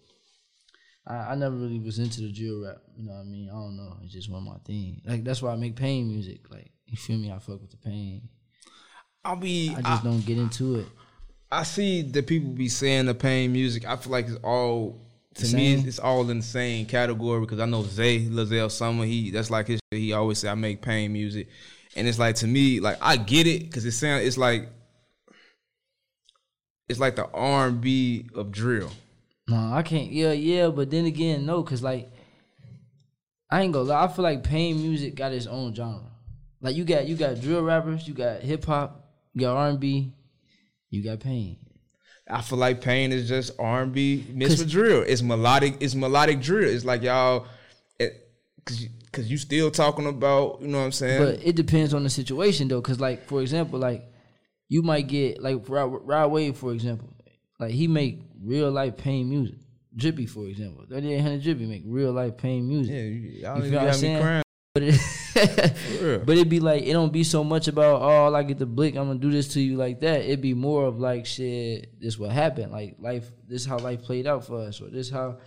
I, I never really was into the drill rap, you know what I mean? I don't know. It's just wasn't my thing. Like that's why I make pain music. Like, you feel me? I fuck with the pain. I'll be. I just don't get into it. I see that people be saying the pain music. I feel like it's all to The me. It's all in the same category because I know Zay Lazelle Summer. He that's like his. He always say I make pain music, and it's like to me like I get it because it sound it's like it's like the R and B of drill. No, I can't. Yeah, yeah, but then again, no, cause like I ain't gonna lie. I feel like pain music got its own genre. Like you got you got drill rappers, you got hip hop, you got R and B, you got pain. I feel like pain is just R and B mixed with drill. It's melodic. It's melodic drill. It's like y'all, it, cause you, cause you still talking about you know what I'm saying. But it depends on the situation though, cause like for example, like you might get like Rod, Rod Wave for example, like he make real life pain music. Drippy, for example, 3800 Drippy make real life pain music. Yeah, you, You feel what I'm saying? But it, but it be like it don't be so much about oh I get the blick I'm gonna do this to you like that. It be more of like shit. This what happened. Like life. This how life played out for us. Or this how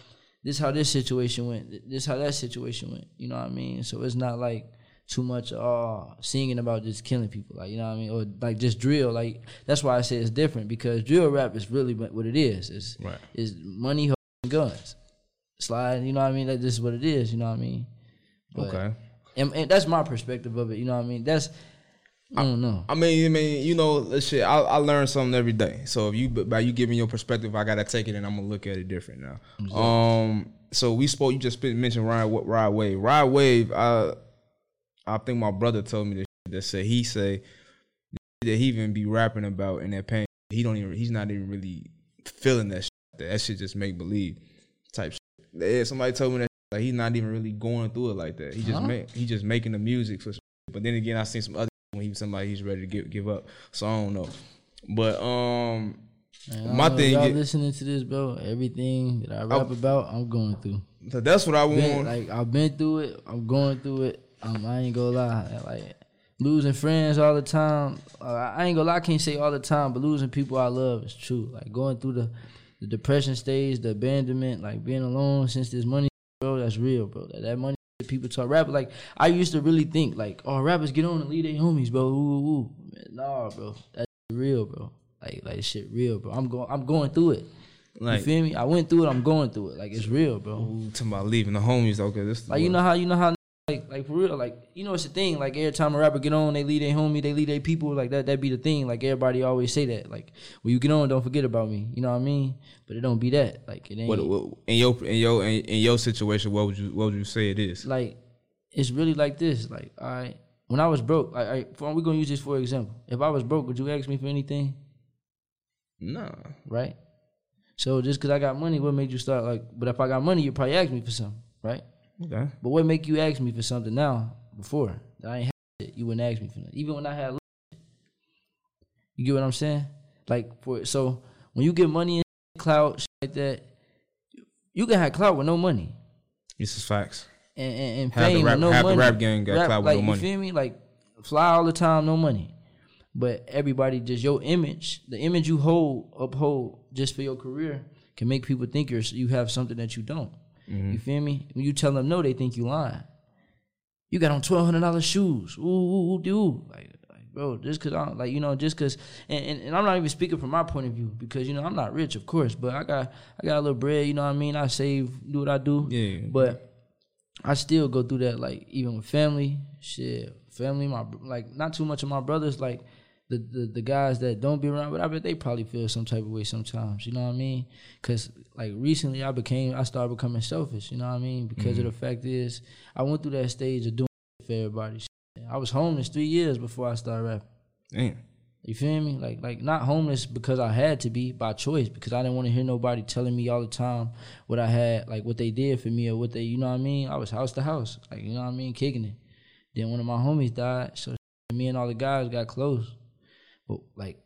this how this situation went. This how that situation went. You know what I mean? So it's not like too much uh singing about just killing people. Like you know what I mean? Or like just drill. Like that's why I say it's different because drill rap is really what it is. It's Right. is money, guns. Slide. You know what I mean? That just what it is. You know what I mean? But- Okay. and, and that's my perspective of it. You know what I mean? That's I don't know. I mean, I mean, you know, shit. I, I learn something every day. So if you by you giving your perspective, I gotta take it and I'm gonna look at it different now. Um, so we spoke. You just mentioned Rod Rod Wave. Rod Wave. I I think my brother told me this. shit That said he say that he even be rapping about in that pain. He don't even. He's not even really feeling that. Shit. That shit just make believe type. shit. Yeah, somebody told me that. Like he's not even really going through it like that. He just Huh? make he just making the music for. But then again, I seen some other when he was somebody he's ready to give give up. So I don't know. But um, Man, my don't know if thing, y'all is, listening to this, bro. Everything that I rap about, I'm going through. so that's what I Been- want. like I've been through it. I'm going through it. Um, I ain't gonna lie. Like losing friends all the time. Uh, I ain't gonna lie. I can't say all the time, but losing people I love is true. Like going through the the depression stage, the abandonment, like being alone since this money, bro. That's real, bro. That, that money. People talk rap like I used to really think like, oh, rappers get on and lead their homies, bro. Ooh, ooh, ooh. Man, nah, bro. That's real, bro. Like like shit, real, bro. I'm going, I'm going through it. Like- you feel me? I went through it. I'm going through it. Like it's real, bro. Ooh, talking about leaving the homies. Okay, this Like you know how you know how like like for real like you know it's the thing like every time a rapper get on they lead their homie they lead their people like that that be the thing like everybody always say that like when you get on don't forget about me you know what I mean but it don't be that like it ain't What, what in your in your in, in your situation? What would you what would you say it is? like it's really like this like I when I was broke I, I for, we gonna use this for example if I was broke would you ask me for anything Nah. right so just because I got money what made you start like but if I got money you probably ask me for something right Okay. But what make you ask me for something now before that I ain't had it? You wouldn't ask me for nothing. Even when I had, you get what I'm saying? Like for so when you get money and clout shit like that, you can have clout with no money This is facts. and and, and Half fame rap- with no half the rap gang got clout with like, no money. You feel me? Like fly all the time, no money. But everybody just your image, the image you hold, uphold just for your career, can make people think you're you have something that you don't. Mm-hmm. You feel me? When you tell them no, they think you lying. You got on twelve hundred dollars shoes. Ooh, ooh, ooh, dude. Like, like, bro, just cause I'm like, you know, just cause, and, and, and I'm not even speaking from my point of view because you know I'm not rich, of course, but I got I got a little bread. You know what I mean? I save, do what I do. Yeah. But I still go through that, like even with family, shit, family, my like not too much of my brothers, like the, the the guys that don't be around, but I bet they probably feel some type of way sometimes. You know what I mean? Because like recently, I became, I started becoming selfish. You know what I mean? Because of mm-hmm. the fact is, I went through that stage of doing for everybody. I was homeless three years before I started rapping. Damn. You feel me? Like like not homeless because I had to be by choice because I didn't want to hear nobody telling me all the time what I had, like what they did for me or what they, you know what I mean? I was house to house, like you know what I mean, kicking it. Then one of my homies died, so me and all the guys got close. But like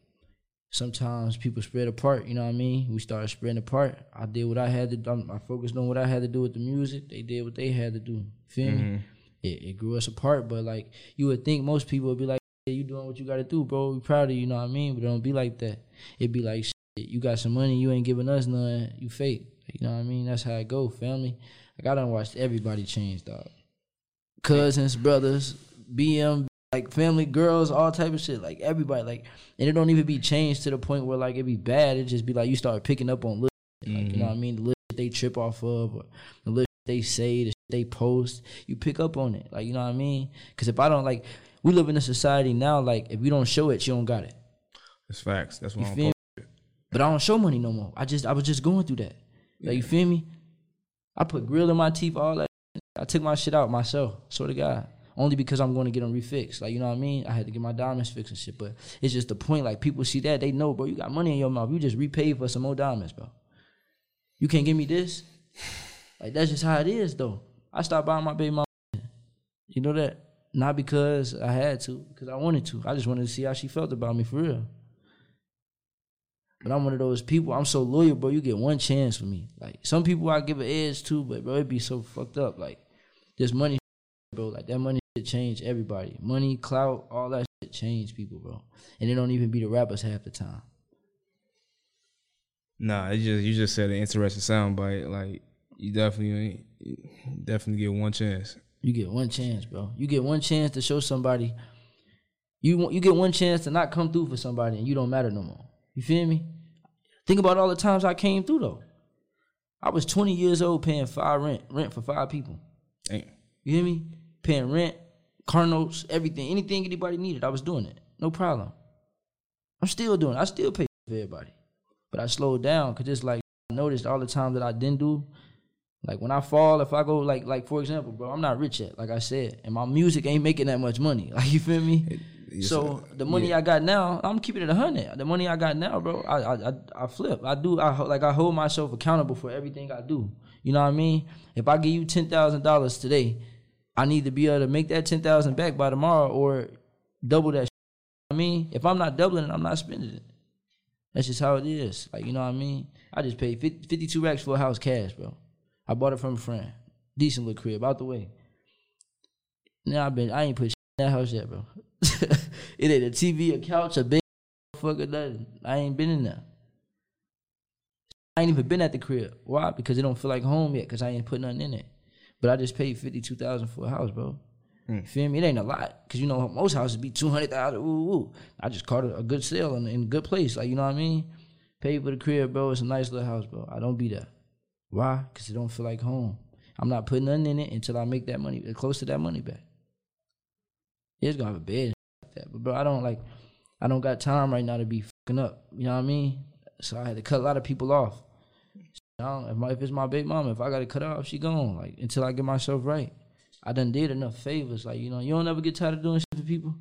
sometimes people spread apart, you know what I mean? We started spreading apart. I did what I had to do. I focused on what I had to do with the music. They did what they had to do. Feel me? Mm-hmm. It, it grew us apart, but like you would think most people would be like, yeah, you doing what you got to do, bro. We proud of you, you know what I mean? But it don't be like that. It'd be like, shit, you got some money, you ain't giving us none, you fake. You know what I mean? That's how it go, family. Like I done watched everybody change, dog. Cousins, brothers, BM, like family, girls, all type of shit. Like everybody, like, and it don't even be changed to the point where like it be bad. It just be like you start picking up on little, like you know what I mm-hmm. mean? The little shit they trip off of, or the little shit they say, the they post. You pick up on it, like you know what I mean? Because if I don't like, we live in a society now. Like if you don't show it, you don't got it. It's facts. That's what I'm? But I don't show money no more. I just I was just going through that. Like you feel me? I put grill in my teeth, all that. I took my shit out myself. Swear to God. Only because I'm going to get them refixed. Like you know what I mean? I had to get my diamonds fixed and shit. But it's just the point. Like people see that they know, bro. You got money in your mouth. You just repaid for some more diamonds, bro. You can't give me this. Like that's just how it is, though. I stopped buying my baby mama. You know that? Not because I had to, because I wanted to. I just wanted to see how she felt about me for real. But I'm one of those people. I'm so loyal, bro. You get one chance for me. Like some people, I give an edge to, but bro, it be so fucked up. Like this money, bro. Like that money shit change everybody. Money, clout, all that shit change people, bro. And it don't even be the rappers half the time. Nah, it just you just said an interesting soundbite. Like you definitely you definitely get one chance. You get one chance, bro. You get one chance to show somebody. You you get one chance to not come through for somebody, and you don't matter no more. You feel me? Think about all the times I came through though. I was 20 years old paying five rent rent for five people. Damn. You hear me? Paying rent, car notes, everything, anything anybody needed, I was doing it. No problem. I'm still doing it. I still pay for everybody. But I slowed down because it's like I noticed all the time that I didn't do. Like when I fall, if I go like like for example, bro, I'm not rich yet, like I said, and my music ain't making that much money. Like you feel me? Yes, so sir. the money Yeah. I got now, I'm keeping it a hundred. The money I got now, bro, I, I I I flip. I do. I like I hold myself accountable for everything I do. You know what I mean? If I give you ten thousand dollars today, I need to be able to make that ten thousand back by tomorrow or double that. I mean, if I'm not doubling it, I'm not spending it. That's just how it is. Like you know what I mean? I just paid 50, 52 racks for a house cash, bro. I bought it from a friend. Decent little crib, out the way. Now I've been I ain't put shit in that house yet, bro. it ain't a TV, a couch, a bed, fucking nothing. I ain't been in there. I ain't even been at the crib. Why? Because it don't feel like home yet. Cause I ain't put nothing in it. But I just paid fifty two thousand for a house, bro. Hmm. You feel me? It ain't a lot. Cause you know most houses be two hundred thousand. Ooh, ooh. I just caught a, a good sale in, in a good place. Like you know what I mean? Paid for the crib, bro. It's a nice little house, bro. I don't be there. Why? Cause it don't feel like home. I'm not putting nothing in it until I make that money close to that money back. It's gonna have a bed and like that, but bro, I don't like. I don't got time right now to be fucking up. You know what I mean? So I had to cut a lot of people off. Don't, if, my, if it's my big mama, if I got to cut her off, she gone. Like until I get myself right. I done did enough favors. Like you know, you don't ever get tired of doing shit for people.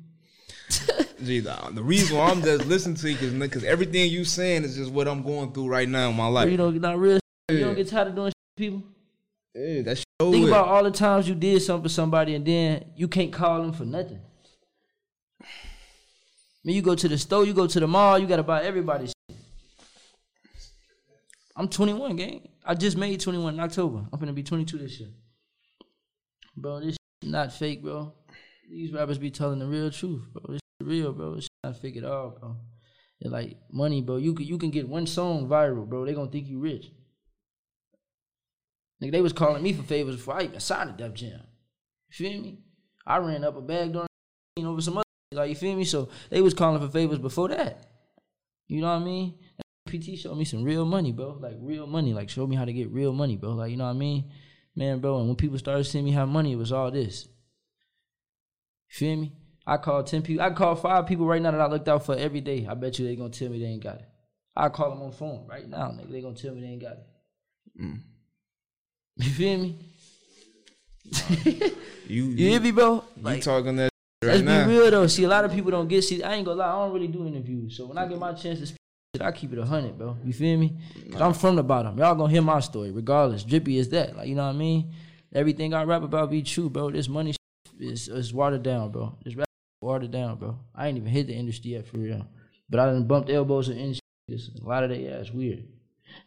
Gee, the, reason why I'm just listening to you because because everything you saying is just what I'm going through right now in my life. you know, not real. You don't get tired of doing shit for people. Yeah, that's Think it. about all the times you did something for somebody and then you can't call them for nothing. I mean, you go to the store, you go to the mall, you gotta buy everybody shit. I'm 21, gang. I just made 21 in October. I'm gonna be 22 this year. Bro, this not fake, bro. These rappers be telling the real truth, bro. This real, bro. This shit not fake at all, bro. It's like money, bro. You can you can get one song viral, bro. They gonna think you rich. Nigga, they was calling me for favors before I even signed a Def Jam. You feel me? I ran up a bag during over some other like you feel me? So they was calling for favors before that. You know what I mean? PT showed me some real money, bro. Like real money. Like showed me how to get real money, bro. Like you know what I mean? Man, bro, and when people started seeing me have money, it was all this. You feel me? I called 10 people. I call five people right now that I looked out for every day. I bet you they gonna tell me they ain't got it. I call them on the phone right now, nigga. They gonna tell me they ain't got it. Mm. You feel me? You You hear me, bro? You talking that shit Let's now? be real though. See, a lot of people don't get. See, I ain't gonna lie. I don't really do interviews. So when I get my chance to speak, I keep it a hundred, bro. You feel me? Cause I'm from the bottom. Y'all gonna hear my story, regardless. Drippy is that. Like you know what I mean? Everything I rap about be true, bro. This money is is watered down, bro. This rap watered down, bro. I ain't even hit the industry yet for real. But I done bumped elbows in industry. A lot of they ass weird.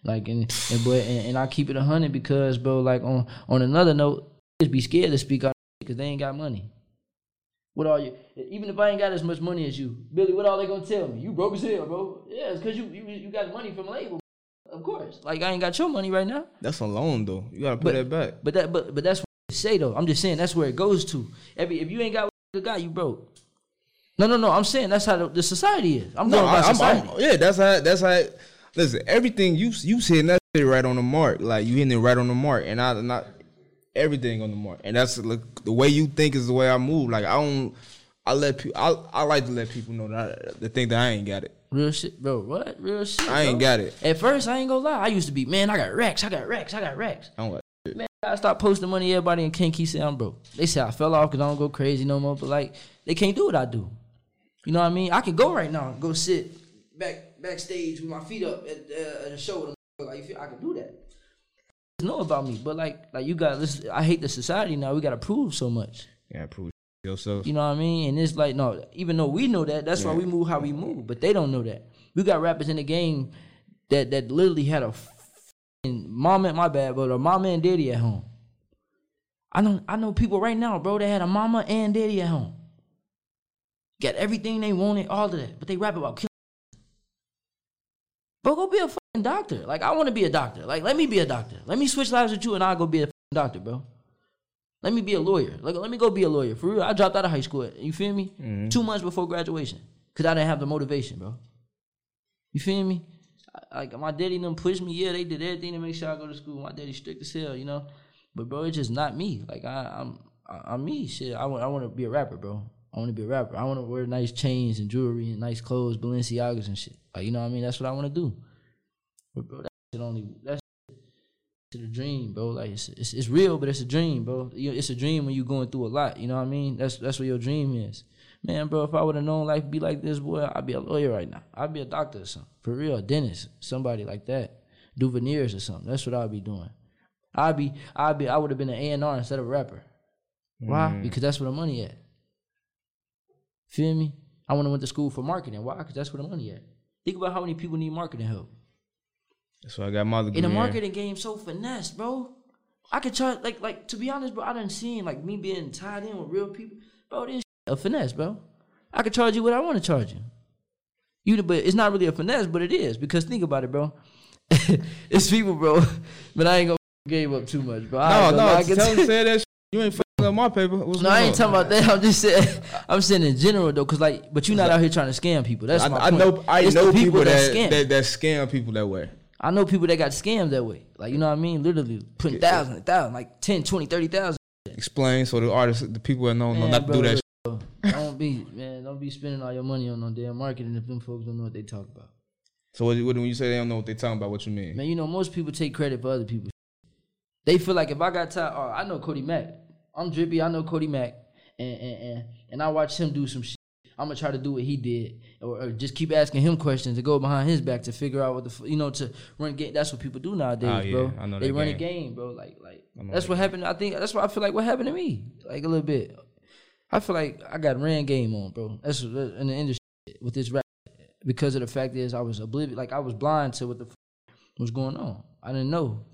Like and and but and, and I keep it a hundred because, bro. Like on on another note, just be scared to speak out because they ain't got money. What are you? Even if I ain't got as much money as you, Billy, what are they gonna tell me? You broke as hell, bro. Yeah, it's cause you you, you got money from a label. Of course. Like I ain't got your money right now. That's a loan though. You gotta put But- that back. But that but but that's what I say though. I'm just saying that's where it goes to. Every if you ain't got what you got, you broke. No, no, no. I'm saying that's how the, the society is. I'm No, going by I, I'm, society. I'm- yeah, that's how. That's how. Listen, everything you you hitting that shit right on the mark. Like you hitting it right on the mark, and I not everything on the mark. And that's like, the way you think is the way I move. Like I don't. I let people. I, I like to let people know that the thing that I ain't got it. Real shit, bro. What? Real shit. I ain't bro. got it. At first, I ain't gonna lie. I used to be, man, I got racks, I got racks, I got racks. I don't got Man, I stop posting money. Everybody in Kankakee say I'm broke. They say I fell off because I don't go crazy no more. But like, they can't do what I do. You know what I mean? I can go right now, and go sit back backstage with my feet up at, uh, at a show. with them. Like, I can do that. Know about me, but like, like you got. Listen, I hate the society now. We got to prove so much. Yeah, prove yourself. You know what I mean? And it's like, no, even though we know that, that's why we move how we move. But they don't know that. We got rappers in the game that that literally had a mom and my bad, but a mama and daddy at home. I know I know people right now, bro, that had a mama and daddy at home. Got everything they wanted, all of that, but they rap about killing. Bro, go be a fucking doctor. Like I want to be a doctor. Like let me be a doctor. Let me switch lives with you, and I'll go be a doctor, bro. Let me be a lawyer. Like let me go be a lawyer for real. I dropped out of high school. You feel me? Mm-hmm. Two months before graduation, cause I didn't have the motivation, bro. You feel me? I- Like my daddy them pushed me. Yeah, they did everything to make sure I go to school. My daddy strict as hell, you know. But bro, it's just not me. Like I, I'm, I, I'm me. Shit, I want, I want to be a rapper, bro. I want to be a rapper. I want to wear nice chains and jewelry and nice clothes, Balenciagas and shit. Like you know what I mean? That's what I want to do. But bro, that shit only that's to the dream, bro. Like it's, it's it's real, but it's a dream, bro. You- It's a dream when you're going through a lot. You know what I mean? That's that's what your dream is. Man, bro, if I would have known life would be like this, boy, I'd be a lawyer right now. I'd be a doctor or something. For real, a dentist, somebody like that. Do veneers or something. That's what I'd be doing. I'd be, I'd be, I would have been an A and R instead of a rapper. Why? Because that's where the money at. Feel me? I want to went to school for marketing. Why? Because that's where the money at. Think about how many people need marketing help. That's why I got my degree. In the marketing game, so finesse, bro. I could charge like like to be honest, bro. I done seen like me being tied in with real people, bro. This a finesse, bro. I could charge you what I want to charge you. You, but it's not really a finesse, but it is because think about it, bro. it's people, bro. But I ain't gonna gave up too much, bro. I No, no, gonna lie, tell him say that. Shit. You ain't fucking up my paper. What's no, I ain't on? talking about that. I'm just saying. I'm saying in general though, cause like, but you're not out here trying to scam people. That's I, my I point. know. I It's know people, that, scam. that that scam people that way. I know people that got scammed that way. Like, you know what I mean? Literally putting thousands, thousand, thousand, like 10, 20, 30,000. Explain so the artists, the people that know, know Man, not to do that. look, bro, Don't be, man, don't be spending all your money on no damn marketing if them folks don't know what they talk about. So what, what, when you say they don't know what they talking about, what you mean? Man, you know, most people take credit for other people. They feel like if I got time, oh, I know Cody Mack. I'm drippy, I know Cody Mack. And, and, and, and I watch him do some shit. I'm gonna try to do what he did, or, or just keep asking him questions to go behind his back to figure out what the, f- you know, to run game. That's what people do nowadays, Oh, yeah, bro. I know they run a game. game, bro. Like, like that's that what happened. I think that's what I feel like. What happened to me, like a little bit. I feel like I got ran game on, bro. That's what- in the industry with this rap because of the fact is I was oblivious, like I was blind to what the f- was going on. I didn't know.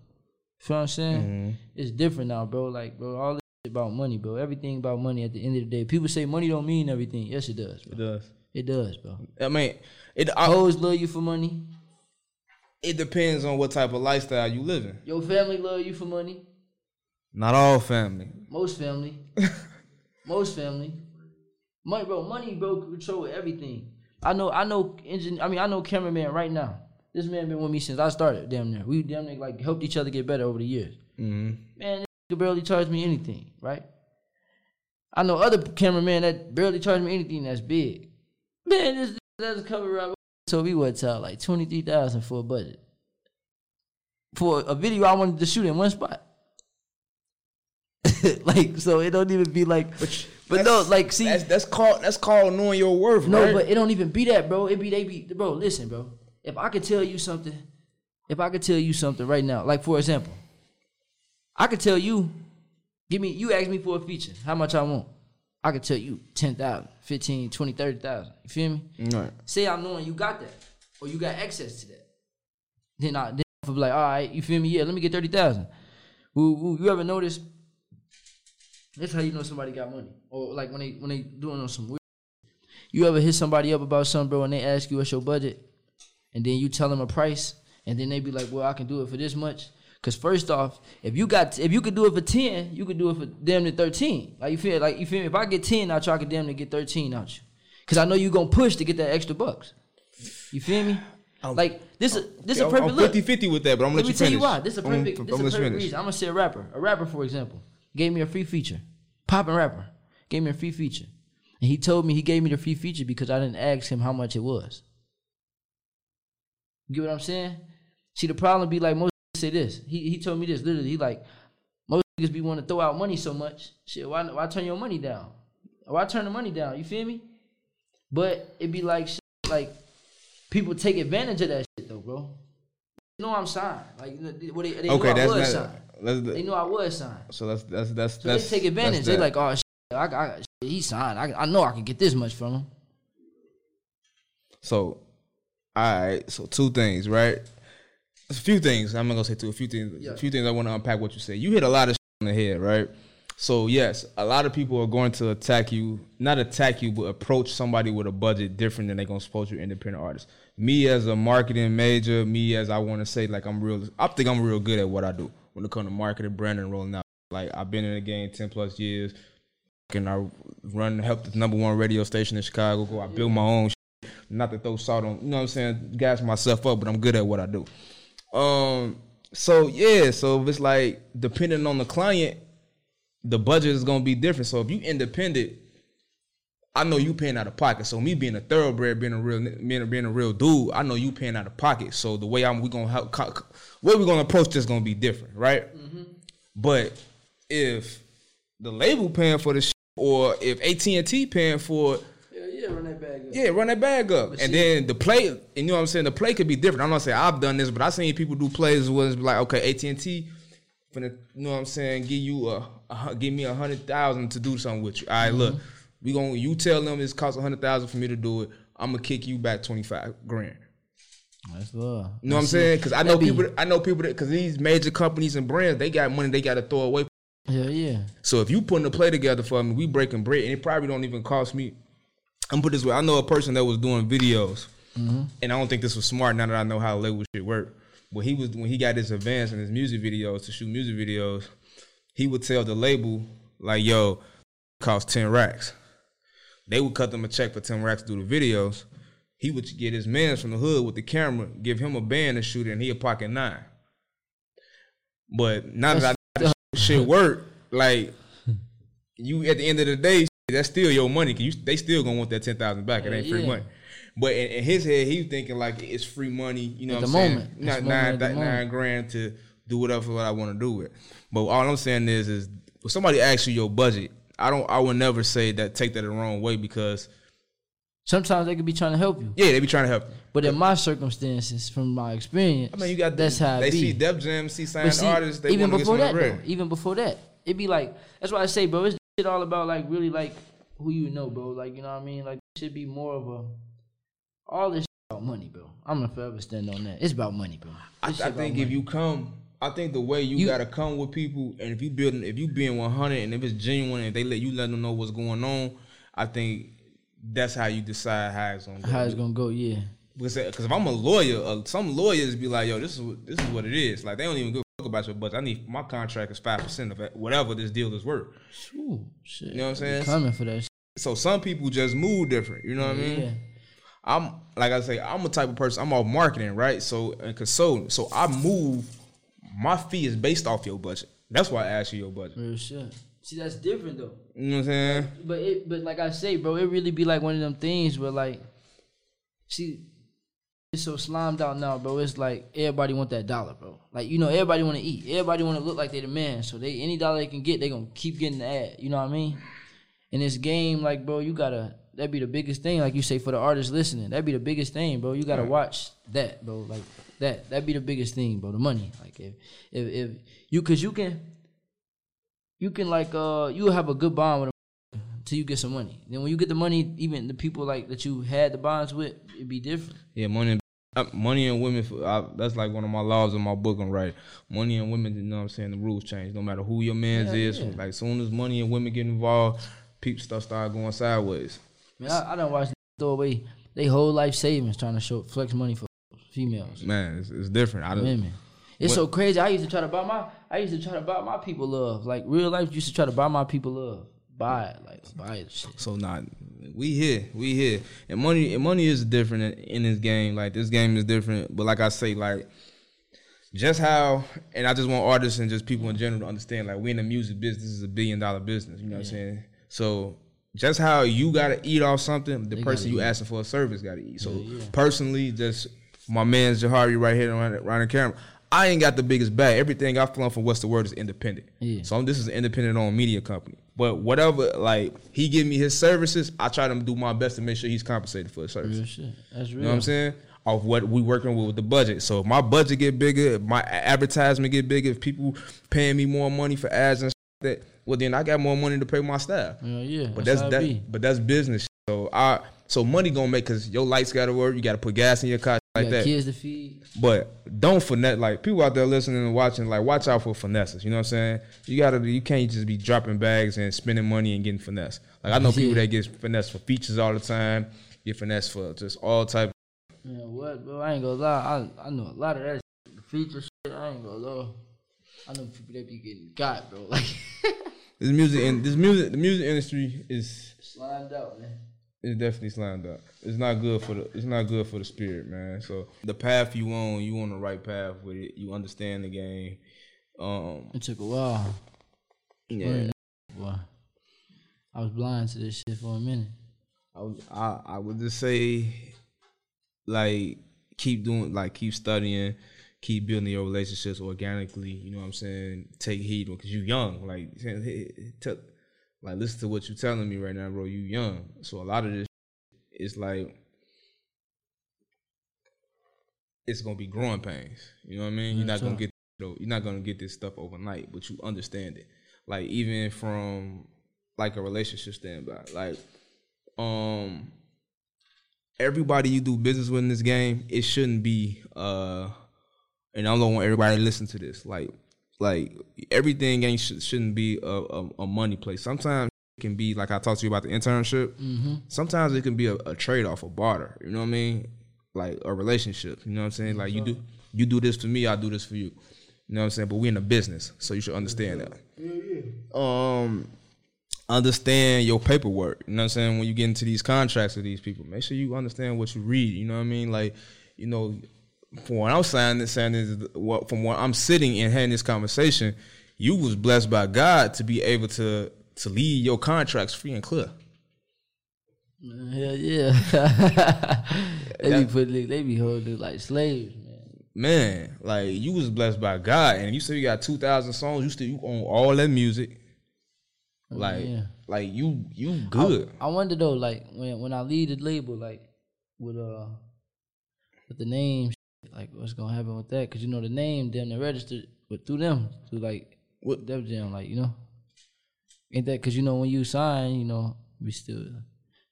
Feel what I'm saying? Mm-hmm. It's different now, bro. Like, bro, all about money, bro. Everything about money. At the end of the day, people say money don't mean everything. Yes, it does. It does. It does, bro. I mean, it I, Hoes love you for money. it depends on what type of lifestyle you living. Your family love you for money. Not all family. Most family. Most family. Money, bro. Money, bro, control everything. I know. I know. Engine. I mean, I know cameraman right now. This man been with me since I started. Damn near. We damn near like helped each other get better over the years. Mm-hmm. Man, nigga barely charge me anything, right? I know other cameraman that barely charge me anything that's big. Man, this that's a cover up. So we what out like twenty three thousand for a budget for a video I wanted to shoot in one spot. like so, it don't even be like. But, no, like see, That's that's called that's called knowing your worth. no, right? but it don't even be that, bro. It be they be bro. Listen, bro. If I could tell you something, if I could tell you something right now, like for example, I could tell you, give me you ask me for a feature, how much I want. I could tell you 10,000, 15, 20, 30,000. You feel me? right. Say I'm knowing you got that or you got access to that. Then I then I be like, all right, you feel me? Yeah, let me get 30,000. Who, who, you ever notice? That's how you know somebody got money. Or like when they when they doing on some weird. You ever hit somebody up about something, bro, and they ask you what's your budget, and then you tell them a price, and then they be like, well, I can do it for this much. Cause first off, if you got if you could do it for ten, you could do it for damn near thirteen. Like you feel like you feel me? If I get ten out you, I could damn near get thirteen out you. Cause I know you gonna push to get that extra bucks. You feel me? like this is this is a I'm- perfect I'm look. 50-50 with that, but I'm gonna let Let me you tell you why. This is a I'm- perfect. I'm this is gonna a perfect finish. reason. I'm gonna say a rapper. A rapper, for example, gave me a free feature. Poppin' rapper gave me a free feature, and he told me he gave me the free feature because I didn't ask him how much it was. You get what I'm saying? See, the problem be like most say this. He he told me this literally. He like most niggas be want to throw out money so much. Shit, why why turn your money down? Why turn the money down? You feel me? But it be like shit, like people take advantage of that shit though, bro. You know I'm signed. Like know, they, they, Okay, knew I was signed. the- they knew I was signed. So that's that's that's So that's they take advantage. They like, oh shit, I, I, shit, he signed. I, I know I can get this much from him. So All right, so two things, right? A few things. I'm not gonna say two. A few things. A few things. I want to unpack what you said. You hit a lot of shit on the head, right? So yes, a lot of people are going to attack you, not attack you, but approach somebody with a budget different than they're gonna support you're independent artist. Me as a marketing major, me as I want to say like I'm real. I think I'm real good at what I do when it comes to marketing, branding, rolling out. Like I've been in the game ten plus years. And I run help the number one radio station in Chicago. Go, I build my own. Shit. Not to throw salt on, you know what I'm saying, gas myself up, but I'm good at what I do. Um. So yeah, so if it's like depending on the client, the budget is gonna be different. So if you independent, I know you paying out of pocket. So me being a thoroughbred, being a real being a, being a real dude, I know you paying out of pocket. So the way I'm we gonna help, way we gonna approach this gonna be different, right? But if the label paying for the shit, or if AT and T paying for it, Yeah, yeah, run that bag up. yeah, run that bag up. and then the play, and you know what I'm saying? The play could be different. I'm not saying I've done this, but I've seen people do plays where it's like, okay, AT&T, finna, you know what I'm saying, give you a, a give me a hundred thousand to do something with you. All right, look, we gonna, you tell them it's cost a hundred thousand for me to do it. I'm gonna kick you back 25 grand. That's love. You know what I'm saying? Because I know people, I know people that, because these major companies and brands, they got money they got to throw away. Yeah, yeah. So if you putting a play together for me, we breaking bread, and it probably don't even cost me. I'm gonna put this way. I know a person that was doing videos, and I don't think this was smart. Now that I know how label shit work, but he was when he got his advance in his music videos to shoot music videos, he would tell the label like, "Yo, cost ten racks." They would cut them a check for ten racks to do the videos. He would get his man from the hood with the camera, give him a band to shoot it, and he'd pocket nine. But now that I know how this shit work, like you at the end of the day, that's still your money. Cause you, they still gonna want that ten thousand back. It ain't free yeah. money. But in, in his head, he's thinking like it's free money. You know At what I'm the saying? moment. Not moment nine, that nine grand to do whatever what I want to do with. But all I'm saying is, is if somebody asks you your budget, I don't. I would never say that. Take that the wrong way because Sometimes they could be trying to help you. yeah, they be trying to help. you. But in my circumstances, from my experience, I mean, you got that's how they be. see Def Jam, see signed see, artists. They even before some that, though, even before that, it'd be like that's why I say, bro, it's shit all about like really like who you know, bro. Like you know what I mean? Like it should be more of a all this shit about money, bro. I'm gonna forever stand on that. It's about money, bro. I, I think if money. you come, I think the way you, You- gotta come with people, and if you building, if you being one hundred, and if it's genuine, and they let you let them know what's going on, I think that's how you decide how it's gonna go. how it's gonna go, yeah. Because if I'm a lawyer, uh, some lawyers be like, "Yo, this is what, this is what it is." Like they don't even give fuck about your budget. I need my contract is five percent of whatever this deal is worth. Ooh, shit. You know what I'm saying? Coming for that shit. So some people just move different. You know what I mean? I'm like I say, I'm a type of person. I'm off marketing, right? So and consulting. So I move. My fee is based off your budget. That's why I ask you your budget. Real shit. See, that's different though. You know what I'm saying? But it, but like I say, bro, it really be like one of them things where like, see, it's so slimed out now, bro. It's like everybody want that dollar, bro. Like you know, everybody want to eat. Everybody want to look like they the man. So they any dollar they can get, they gonna keep getting the ad. You know what I mean? In this game, like, bro, you gotta. That be the biggest thing, like you say, for the artists listening. That be the biggest thing, bro. You gotta Right. watch that, bro. Like that. That be the biggest thing, bro. The money, like if if if you, cause you can, you can like uh, you have a good bond with a till you get some money. Then when you get the money, even the people like that you had the bonds with, it'd be different. Yeah, money. Uh, Money and women. I, that's like one of my laws in my book. I'm right. Money and women. You know what I'm saying? The rules change. No matter who your man's Yeah, is. yeah. Like soon as money and women get involved, people stuff start going sideways. I I, I don't watch throw away they whole life savings trying to show flex money for females, Man, it's, it's different. I don't, women. It's What- so crazy. I used to try to buy my. I used to try to buy my people love. Like real life, used to try to buy my people love. Buy it, like buy it. Shit. So nah, we here, we here, and money, and money is different in, in this game. Like this game is different, but like I say, like just how, and I just want artists and just people in general to understand, like we in the music business this is a billion dollar business. You know what I'm saying? So just how you gotta eat off something, the person you asking for a service gotta eat. So personally, just my man's Jahari right here around, around the camera. I ain't got the biggest bag. Everything I've flown from What's the Word is independent. Yeah. So I'm, this is an independent owned media company. But whatever, like he give me his services, I try to do my best to make sure he's compensated for his services. Real shit. That's real. You know what I'm saying? Off what we working with, with the budget. So if my budget get bigger, if my advertisement get bigger, if people paying me more money for ads and that, well then I got more money to pay my staff. Yeah, yeah. But that's, that's, that. be. But that's business. So I so money gonna make because your lights gotta work. You gotta put gas in your car. like that. kids to feed. But don't finesse like people out there listening and watching. Like watch out for finesses. You know what I'm saying? You gotta. You can't just be dropping bags and spending money and getting finesse. Like I know people Yeah. that get finesse for features all the time. Get finesse for just all type. Yeah, what, bro? I ain't gonna lie. I I know a lot of that shit. The feature shit. I ain't gonna lie. I know people that be getting got, bro. Like This music and this music. The music industry is slimed out, man. It's definitely slammed up. It's not good for the. It's not good for the spirit, man. So the path you on, you on the right path with it. You understand the game. Um, It took a while. yeah. Boy, I was blind to this shit for a minute. I, was, I I would just say, like, keep doing, like, keep studying, keep building your relationships organically. You know what I'm saying? Take heed because you're young. Like, tell, like, listen to what you're telling me right now, bro. You young, so a lot of this is like. It's gonna be growing pains. You know what I mean? You're not gonna get. You're not gonna get this stuff overnight, but you understand it. Like even from like a relationship standpoint, like um everybody you do business with in this game, it shouldn't be uh and I don't want everybody to listen to this. Like like everything ain't sh- shouldn't be a, a, a money play. Sometimes it can be like I talked to you about the internship. Mhm. Sometimes it can be a, a trade off, a barter. You know what I mean? Like a relationship. You know what I'm saying? Like you do you do this for me, I do this for you. You know what I'm saying? But we in a business, so you should understand that. Um understand your paperwork. You know what I'm saying? When you get into these contracts with these people, make sure you understand what you read. You know what I mean? Like, you know, from what I'm saying, saying is what from what I'm sitting and having this conversation, you was blessed by God to be able to to leave your contracts free and clear. Man, Hell yeah. they be putting they be holding like slaves, man. Man, like you was blessed by God, and you said you got two thousand songs. You still you own all that music. Like, yeah. like you you good. I, I wonder though, like when when I leave the label, like with uh with the name, like what's gonna happen with that? Cause you know the name them they registered, but through them, through like what Def Jam, like you know, ain't that? Cause you know when you sign, you know we still.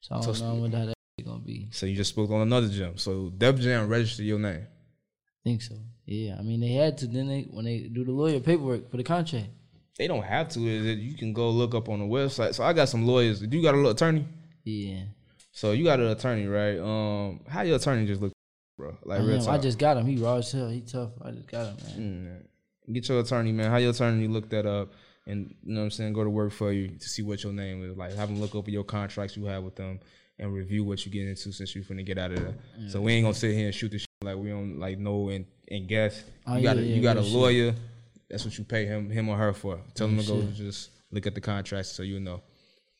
So I don't So- know wonder that gonna be. So you just spoke on another gem. So Def Jam registered your name. think so. Yeah, I mean they had to. Then they when they do the lawyer paperwork for the contract. They don't have to. Is it? You can go look up on the website. So I got some lawyers. Do you got a little attorney? Yeah. So you got an attorney, right? Um, how your attorney just look, bro? Like I, real I just got him. He raw as hell. He tough. I just got him, man. Mm, Get your attorney, man. How your attorney look that up, and you know what I'm saying, go to work for you to see what your name is. Like have them look over your contracts you have with them and review what you get into since you're finna get out of there. So we ain't gonna sit here and shoot the shit like we don't like know and, and guess. Oh, you got yeah, a, yeah, you got a real shit. lawyer. That's what you pay him him or her for. Tell them to go shit. just look at the contracts so you know.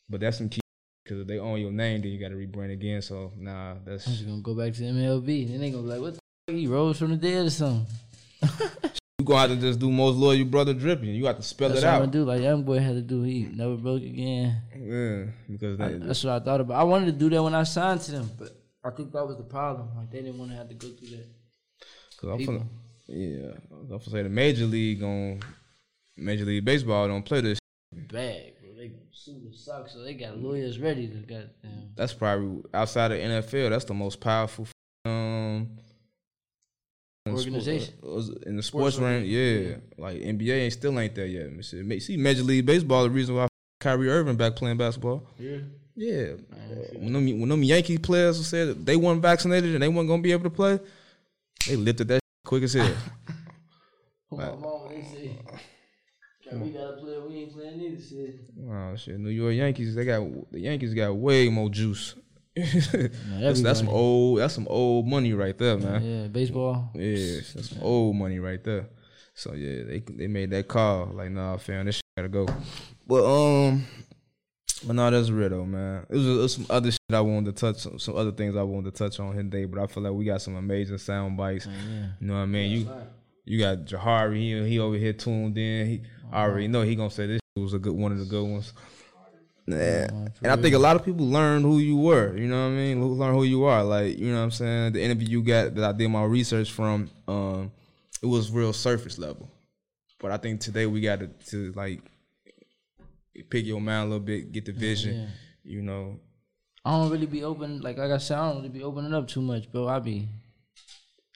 But that's some key because if they own your name, then you got to rebrand again. So nah, that's I'm just gonna go back to MLB. Then they gonna be like, "What the fuck? He rose from the dead or something?" you gonna have to just do most loyal your brother dripping. You got to spell That's it what I'm gonna do. Like young boy had to do. He never broke again. Yeah, because I- that's what I thought about. I wanted to do that when I signed to them, but I think that was the problem. Like they didn't want to have to go through that. Cause I'm finna, yeah, I'm gonna say the major league on Major League Baseball don't play this. Bag, bro. They gonna sue the Sox, so they got lawyers ready to got. That's probably outside of NFL. That's the most powerful um in the sport- Organization. uh, in the sports, Sports rank. Yeah, like NBA ain't still ain't there yet. See- Major League Baseball, the reason why Kyrie Irving back playing basketball. Yeah. Yeah, when them, when them Yankee players said they weren't vaccinated and they weren't gonna be able to play, they lifted that quick as hell. my mama, they say, "Yeah, we gotta play. We ain't playing either. Shit. Oh shit! New York Yankees, they got the Yankees got way more juice. that's, that's some old that's some old money right there, man. Yeah, baseball. Yeah, that's some old money right there. So yeah, they they made that call like, nah, fam, this shit gotta go. But um, but no, that's real though, man. It was, it was some other shit I wanted to touch, some, some other things I wanted to touch on here today. But I feel like we got some amazing sound bites. You know what I mean? You you got Jahari, he he over here tuned in. He I already know he gonna say this was a good one of the good ones. Nah. And I think a lot of people learned who you were, you know what I mean? Who- Learn who you are. Like, you know what I'm saying? The interview you got that I did my research from, um, it was real surface level. But I think today we got to, to like pick your mind a little bit, get the vision, yeah. you know. I don't really be open. Like like I said, I don't really be opening up too much, bro. I be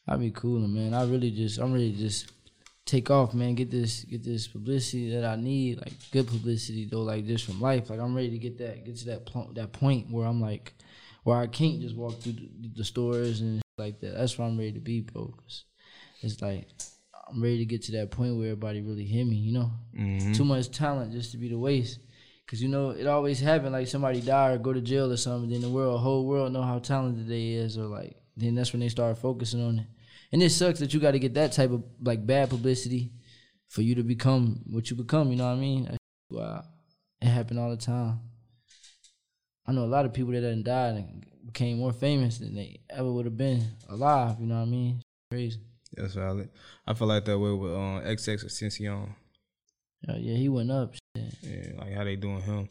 I'd be cool, man. I really just, I'm ready to just take off, man. Get this, get this publicity that I need, like good publicity though, like just from life. Like I'm ready to get that, get to that pl- that point where I'm like, where I can't just walk through the, the stores and like that. That's where I'm ready to be, bro. 'Cause it's like I'm ready to get to that point where everybody really hear me. You know, Mhm. too much talent just to be the waste. Cause you know it always happen like somebody die or go to jail or something. Then the world, whole world know how talented they is, or like then that's when they start focusing on it. And it sucks that you got to get that type of like bad publicity for you to become what you become. You know what I mean? That's Wow, it happened all the time. I know a lot of people that done died and became more famous than they ever would have been alive. You know what I mean? Crazy. That's valid. I feel like that way with um, XXXTentacion. Yeah, yeah, he went up. Shit. Yeah, like how they doing him.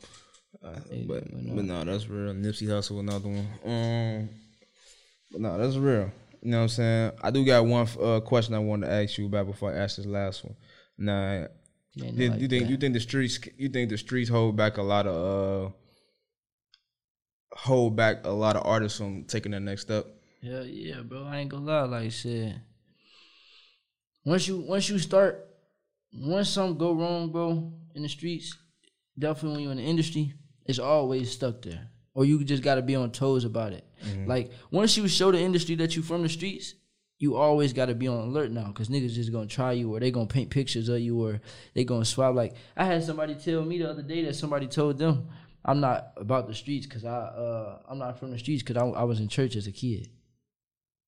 Uh, but but no, that's real. Nipsey Hussle, another one. Um, but no, that's real. You know what I'm saying? I do got one uh, question I wanted to ask you about before I ask this last one. Now, did, like you think you think the streets you think the streets hold back a lot of uh hold back a lot of artists from taking that next step? Yeah, yeah, bro. I ain't gonna lie, like shit. Once you once you start, once something go wrong, bro, in the streets, definitely when you're in the industry, it's always stuck there. Or you just gotta be on toes about it. Like once you show the industry that you from the streets, you always gotta be on alert now, cause niggas just gonna try you, or they gonna paint pictures of you, or they gonna swap. Like I had somebody tell me the other day that somebody told them I'm not about the streets, cause I uh I'm not from the streets, cause I, I was in church as a kid.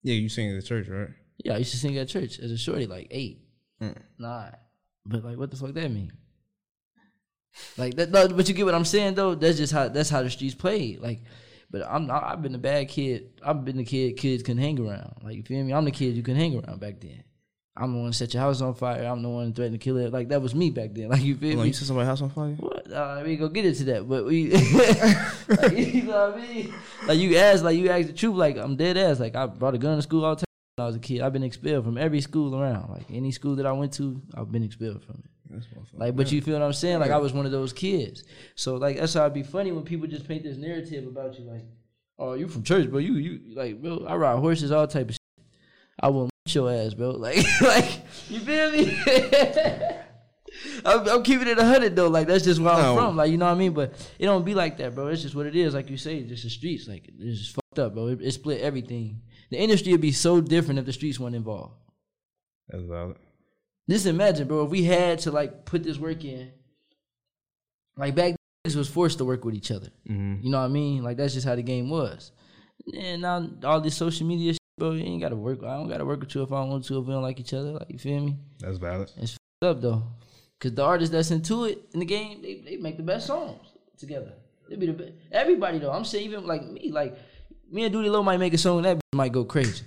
Yeah, you sing at the church, right? Yeah, I used to sing at church as a shorty, like eight, Mm. nine. But like, what the fuck that mean? Like that, no, but you get what I'm saying though. That's just how that's how the streets played. Like, but I'm not, I've been a bad kid. I've been the kid kids couldn't hang around. Like you feel me? I'm the kid you couldn't hang around back then. I'm the one that set your house on fire. I'm the one threatened to kill it. Like that was me back then. Like you feel on, me? you set somebody's house on fire? What? Uh, we go get into that, but we, like, you know what I mean? Like you asked, like you asked the truth. Like I'm dead ass. Like I brought a gun to school all the time when I was a kid. I've been expelled from every school around. Like any school that I went to, I've been expelled from it. Like, but you feel what I'm saying? Like I was one of those kids. So like that's how it'd be funny when people just paint this narrative about you. Like, oh, you from church, bro? You you like, bro? I ride horses, all type of. shit. I will beat your ass, bro. Like, like you feel me? I'm, I'm keeping it a hundred though. Like that's just where I'm No. from. Like you know what I mean. But it don't be like that, bro. It's just what it is. Like you say, just the streets. Like it's just fucked up, bro. It, it split everything. The industry would be so different if the streets weren't involved. That's valid. Just imagine, bro, if we had to like put this work in. Like back then, was forced to work with each other. Mhm. You know what I mean? Like that's just how the game was. And now all this social media, shit, bro, you ain't gotta work. I don't gotta work with you if I don't want to. If we don't like each other, like you feel me? That's valid. It's f***ed up though, cause the artists that's into it in the game, they they make the best songs together. They be the best. Everybody though, I'm saying even like me, like me and Duty Low might make a song that might go crazy.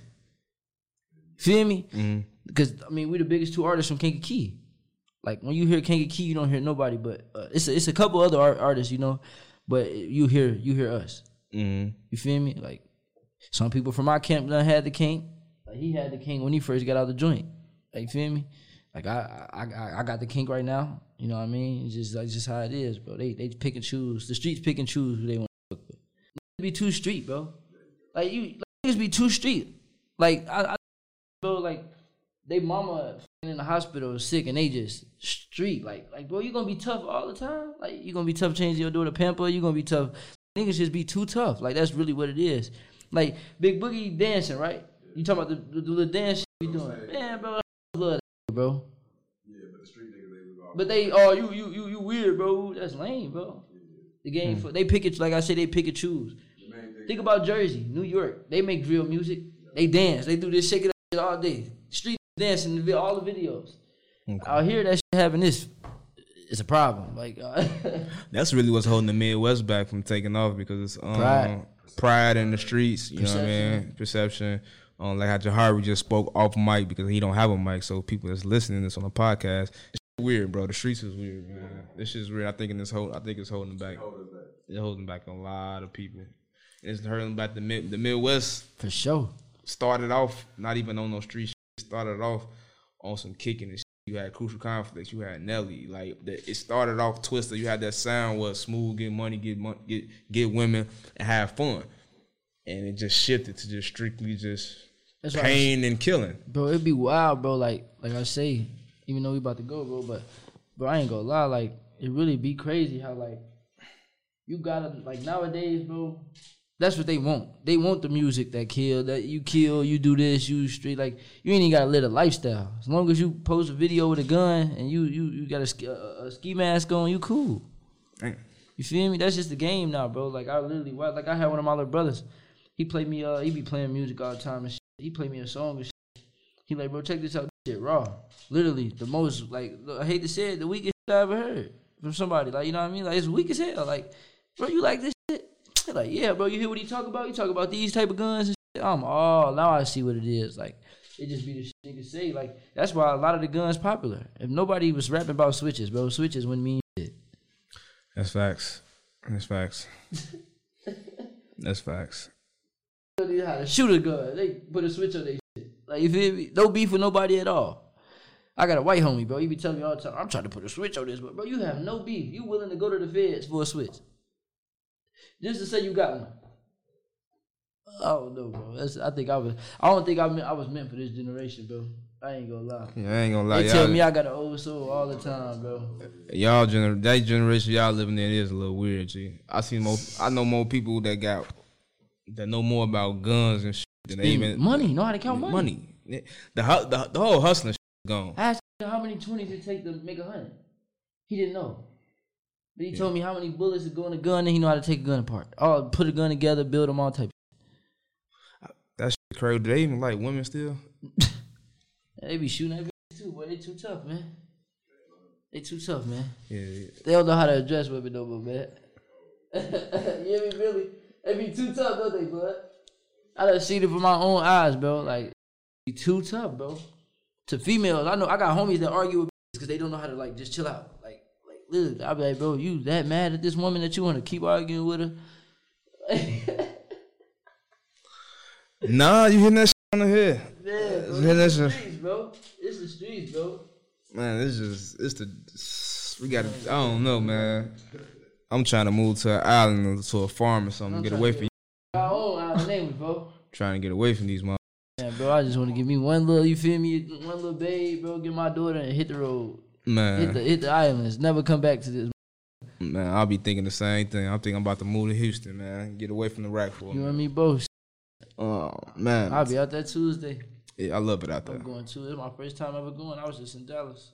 Feel me? Mhm. Because I mean, we the biggest two artists from Kankakee. Like when you hear Kankakee, you don't hear nobody, but uh, it's a, it's a couple other art, artists, you know. But you hear you hear us. Mhm. You feel me? Like some people from our camp done had the king. Like he had the king when he first got out the joint. Like you feel me? Like I I I, I got the king right now. You know what I mean? It's just that's just how it is, bro. They they pick and choose. The streets pick and choose who they want to fuck with. Be too street, bro. Like you, like, niggas be too street. Like I, I bro, like they mama in the hospital sick and they just street. Like like bro, you gonna be tough all the time. Like you gonna be tough changing your door to pamper. You gonna be tough. Niggas just be too tough. Like that's really what it is. Like Big Boogie dancing, right? You talking about the, the, the little dance shit we doing? Man, bro, I love that, bro. Yeah but the street niggas, they, But they, oh, you, you, you, you weird, bro. That's lame, bro. The game, hmm. for, they pick it like I said, they pick and choose. Think about Jersey, New York. They make drill music. They dance. They do this shake it all day. Street dancing, the vi- all the videos. Out here, that shit having this, it's a problem. Like, uh, That's really what's holding the Midwest back from taking off because it's um, Pride. pride. in the streets. You know what I mean? Perception. Um, like how Jahari just spoke off mic because he don't have a mic, so people that's listening to this on the podcast. It's weird, bro. The streets is weird, man. This shit's weird. I think in this whole, I think it's holding back. It's holding back a lot of people. It's hurting back the mid, the Midwest. for sure. Started off not even on those street. Started off on some kicking and shit. You had crucial conflicts. You had Nelly. Like the, it started off Twista. You had that sound was smooth, get money, get money, get get women, and have fun. And it just shifted to just strictly just That's pain and killing. bro. It'd be wild, bro. Like like I say, even though we about to go, bro, but bro, I ain't gonna lie. Like it really be crazy how like you gotta like nowadays, bro. That's what they want. They want the music that kill, that you kill, you do this, you straight like you ain't even gotta live a lifestyle. As long as you post a video with a gun and you you you got a, ski- a, a ski mask on, you cool. Damn. You feel me? That's just the game now, bro. Like I literally, like I had one of my little brothers. He played me, uh, he be playing music all the time and shit. He played me a song and shit. He like, bro, check this out. This shit raw. Literally, the most like I hate to say it, the weakest I ever heard from somebody. Like you know what I mean? Like it's weak as hell. Like, bro, you like this He Like, yeah, bro. You hear what he talk about? You talk about these type of guns and shit. I'm all now. I see what it is. Like, it just be the shit niggas say. Like, that's why a lot of the guns popular. If nobody was rapping about switches, bro, switches wouldn't mean shit. That's facts. That's facts. That's facts. They know how to shoot a gun. They put a switch on their shit. Like you feel me? No beef with nobody at all. I got a white homie, bro. He be telling me all the time, I'm trying to put a switch on this, but bro, you have no beef. You willing to go to the feds for a switch. Just to say you got one. I don't know, bro. That's, I think I was. I don't think I meant, I was meant for this generation, bro. I ain't gonna lie. Yeah, I ain't gonna lie. They tell me I got an old soul all the time, bro. y'all gener- that generation y'all living in is a little weird, G. I see more. I know more people that got that know more about guns and shit than they even money. Know how to count money. Money. The the, the whole hustling shit gone. I asked him how many twenties it take to make a hundred. He didn't know. But he told me how many bullets would go in a gun, and he know how to take a gun apart. Oh, put a gun together, build them all type. That's shit crazy. Do they even like women still? They be shooting at bitches too, boy. They too tough, man. They too tough, man. Yeah, yeah. They don't know how to address women no more, man. you hear me, Billy? They be too tough, don't they, bud? I done seen it with my own eyes, bro. Like, be too tough, bro. To females, I know I got homies that argue with because they don't know how to like just chill out. Like, like literally, I be like, bro, you that mad at this woman that you want to keep arguing with her? Nah, you hitting that shit on the head. Yeah, bro, Yeah, it's that's the a- streets, bro. It's the streets, bro. Man, it's just it's the we got. to I don't know, man. I'm trying to move to an island or to a farm or something. I'm Get away from own island name, bro. trying to get away from these mother. Yeah, bro, I just want to give me one little, you feel me, one little babe, bro. Get my daughter and hit the road, Man, hit the hit the islands. Never come back to this. man, I'll be thinking the same thing. I'm thinking I'm about to move to Houston, man. Get away from the rack for You and me both. Oh man, I'll be out there Tuesday. Yeah, I love it out there. I'm going to. It's my first time ever going. I was just in Dallas.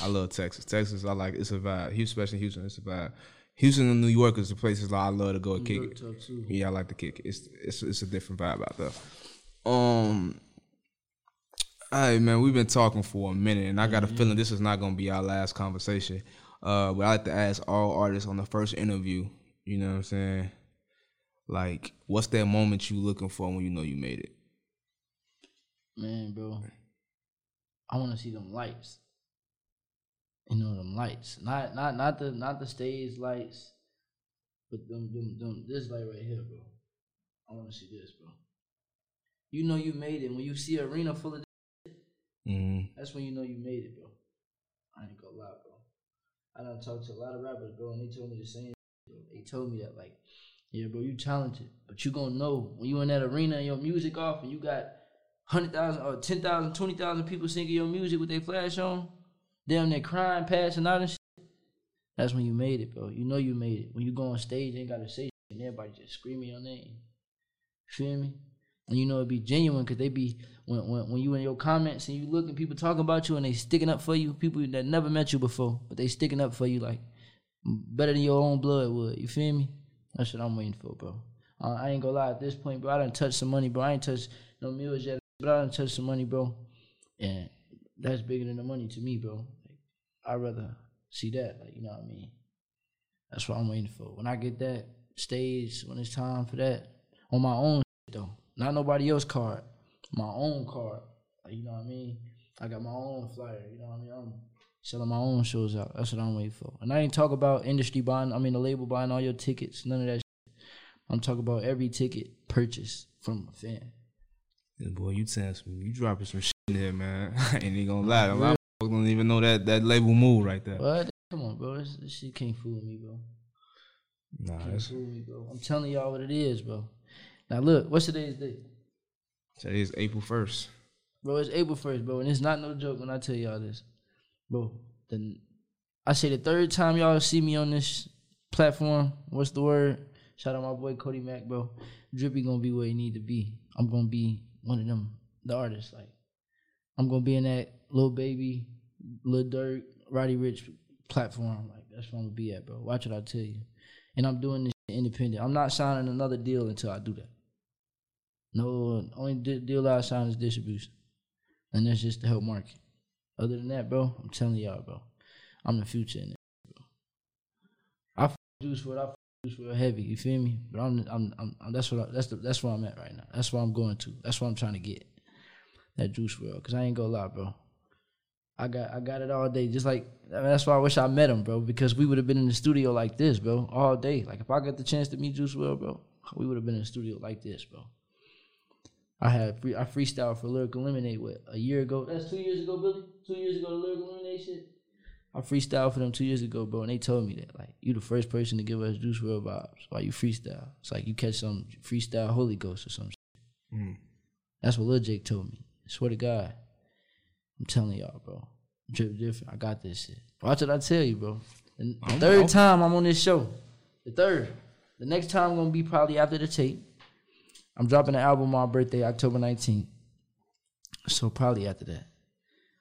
I love Texas. Texas, I like. It's a vibe. Houston, especially Houston, it's a vibe. Houston and New York is the places I love to go and New kick York it. Yeah, I like to kick it. It's it's it's a different vibe out there. Um. Hey man, we've been talking for a minute, and I got a feeling this is not gonna be our last conversation. Uh, but I like to ask all artists on the first interview. You know what I'm saying? Like, what's that moment you looking for when you know you made it? Man, bro, I want to see them lights. You know them lights, not not not the not the stage lights, but them them them this light right here, bro. I want to see this, bro. You know you made it when you see arena full of. Mm-hmm. That's when you know you made it, bro. I ain't gonna lie, bro. I done talked to a lot of rappers, bro, and they told me the same. Bro. They told me that, like, yeah, bro, you talented, but you gonna know when you in that arena and your music off, and you got hundred thousand or 10,000, 20,000 people singing your music with their flash on, damn, they crying, passing out and shit. That's when you made it, bro. You know you made it. When you go on stage, you ain't gotta say shit, and everybody just screaming your name. Feel me? And you know it'd be genuine because they be when, when when you in your comments and you look and people talking about you and they sticking up for you, people that never met you before, but they sticking up for you like better than your own blood would. You feel me? That's what I'm waiting for, bro. Uh, I ain't gonna lie at this point, bro. I done touched some money, bro. I ain't touched no meals yet, but I done touched some money, bro. And that's bigger than the money to me, bro. Like, I'd rather see that, like you know what I mean. That's what I'm waiting for. When I get that stage, when it's time for that, on my own though, not nobody else card, my own card. Like, you know what I mean? I got my own flyer. You know what I mean? I'm selling my own shows out. That's what I'm waiting for. And I ain't talk about industry buying. I mean, the label buying all your tickets. None of that. Shit. I'm talking about every ticket purchased from a fan. Yeah, boy, you saying some, you dropping some shit in there, man. I ain't even gonna lie. A lot of folks don't even know that that label move right there. What? Come on, bro. This, this shit can't fool me, bro. Nah, Can't that's fool me, bro. I'm telling y'all what it is, bro. Now look, what's today's date? Today is April first. Bro, it's April first, bro, and it's not no joke when I tell y'all this, bro. The I say the third time y'all see me on this platform. What's the word? Shout out my boy Cody Mack, bro. Drippy gonna be where he need to be. I'm gonna be one of them, the artists. Like I'm gonna be in that little baby, little dirt, Roddy Ricch platform. Like that's where I'm gonna be at, bro. Watch what I tell you. And I'm doing this independent. I'm not signing another deal until I do that. No, only deal I sign is distribution, and that's just to help market. Other than that, bro, I'm telling y'all, bro, I'm the future in it. Bro. I f- Juice WRLD, I f- Juice WRLD heavy. You feel me? But I'm, I'm, I'm, I'm that's what I, that's the, that's where I'm at right now. That's where I'm going to. That's what I'm trying to get. That Juice WRLD, cause I ain't gonna lie, bro. I got I got it all day. Just like I mean, that's why I wish I met him, bro. Because we would have been in the studio like this, bro, all day. Like if I got the chance to meet Juice WRLD, bro, we would have been in the studio like this, bro. I had free, I freestyled for Lyrical Lemonade what a year ago. That's two years ago, Billy. Two years ago, the Lyrical Lemonade shit. I freestyled for them two years ago, bro, and they told me that like you the first person to give us Juice WRLD vibes while you freestyle. It's like you catch some freestyle Holy Ghost or some shit. Mm. That's what Lil Jake told me. I swear to God. I'm telling y'all, bro. Drip different. I got this shit. Watch what I tell you, bro. And the third I'm- time I'm on this show. The third. The next time I'm gonna be probably after the tape. I'm dropping an album on my birthday, October 19th. So probably after that.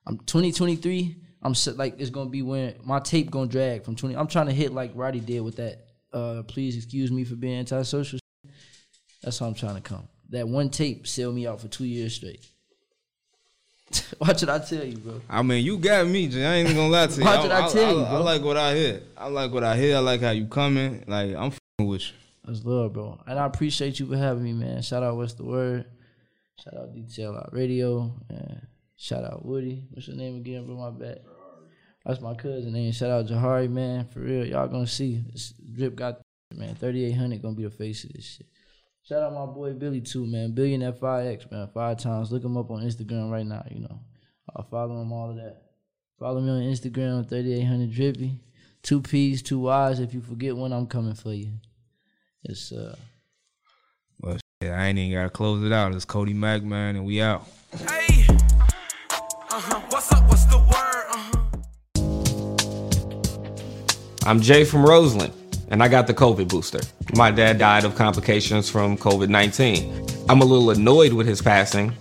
I'm 2023. I'm like it's gonna be when my tape gonna drag from 20. I'm trying to hit like Roddy did with that. Uh, please excuse me for being antisocial. That's how I'm trying to come. That one tape sell me out for two years straight. Watch what I tell you, bro. I mean, you got me, Jay. I ain't even gonna lie to you. Watch what I tell you, I, bro. like what I hear. I like what I hear. I like how you coming. Like I'm with you. That's love, bro. And I appreciate you for having me, man. Shout out What's the Word. Shout out Detail Out Radio. And shout out Woody. What's your name again, bro? My bad. That's my cousin name. Shout out Jahari, man. For real. Y'all gonna see. This drip got man. 3800 gonna be the face of this shit. Shout out my boy Billy too, man. Billion at 5X, man. Five times. Look him up on Instagram right now, you know. I'll follow him, all of that. Follow me on Instagram, 3800 Drippy. Two P's, two Y's. If you forget when I'm coming for you. It's uh Well, shit, I ain't even gotta close it out. It's Cody Mack, man, and we out. Hey. Uh-huh. What's up? What's the word? Uh-huh. I'm Jay from Roseland, and I got the COVID booster. My dad died of complications from COVID 19. I'm a little annoyed with his passing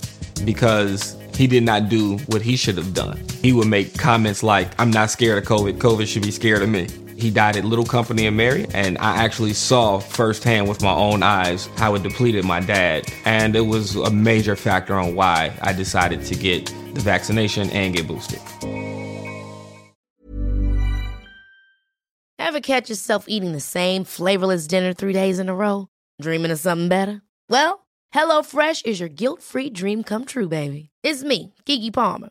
because he did not do what he should have done. He would make comments like, I'm not scared of COVID, COVID should be scared of me. He died at Little Company in Mary, and I actually saw firsthand with my own eyes how it depleted my dad. And it was a major factor on why I decided to get the vaccination and get boosted. Ever catch yourself eating the same flavorless dinner three days in a row? Dreaming of something better? Well, HelloFresh is your guilt free dream come true, baby. It's me, Keke Palmer.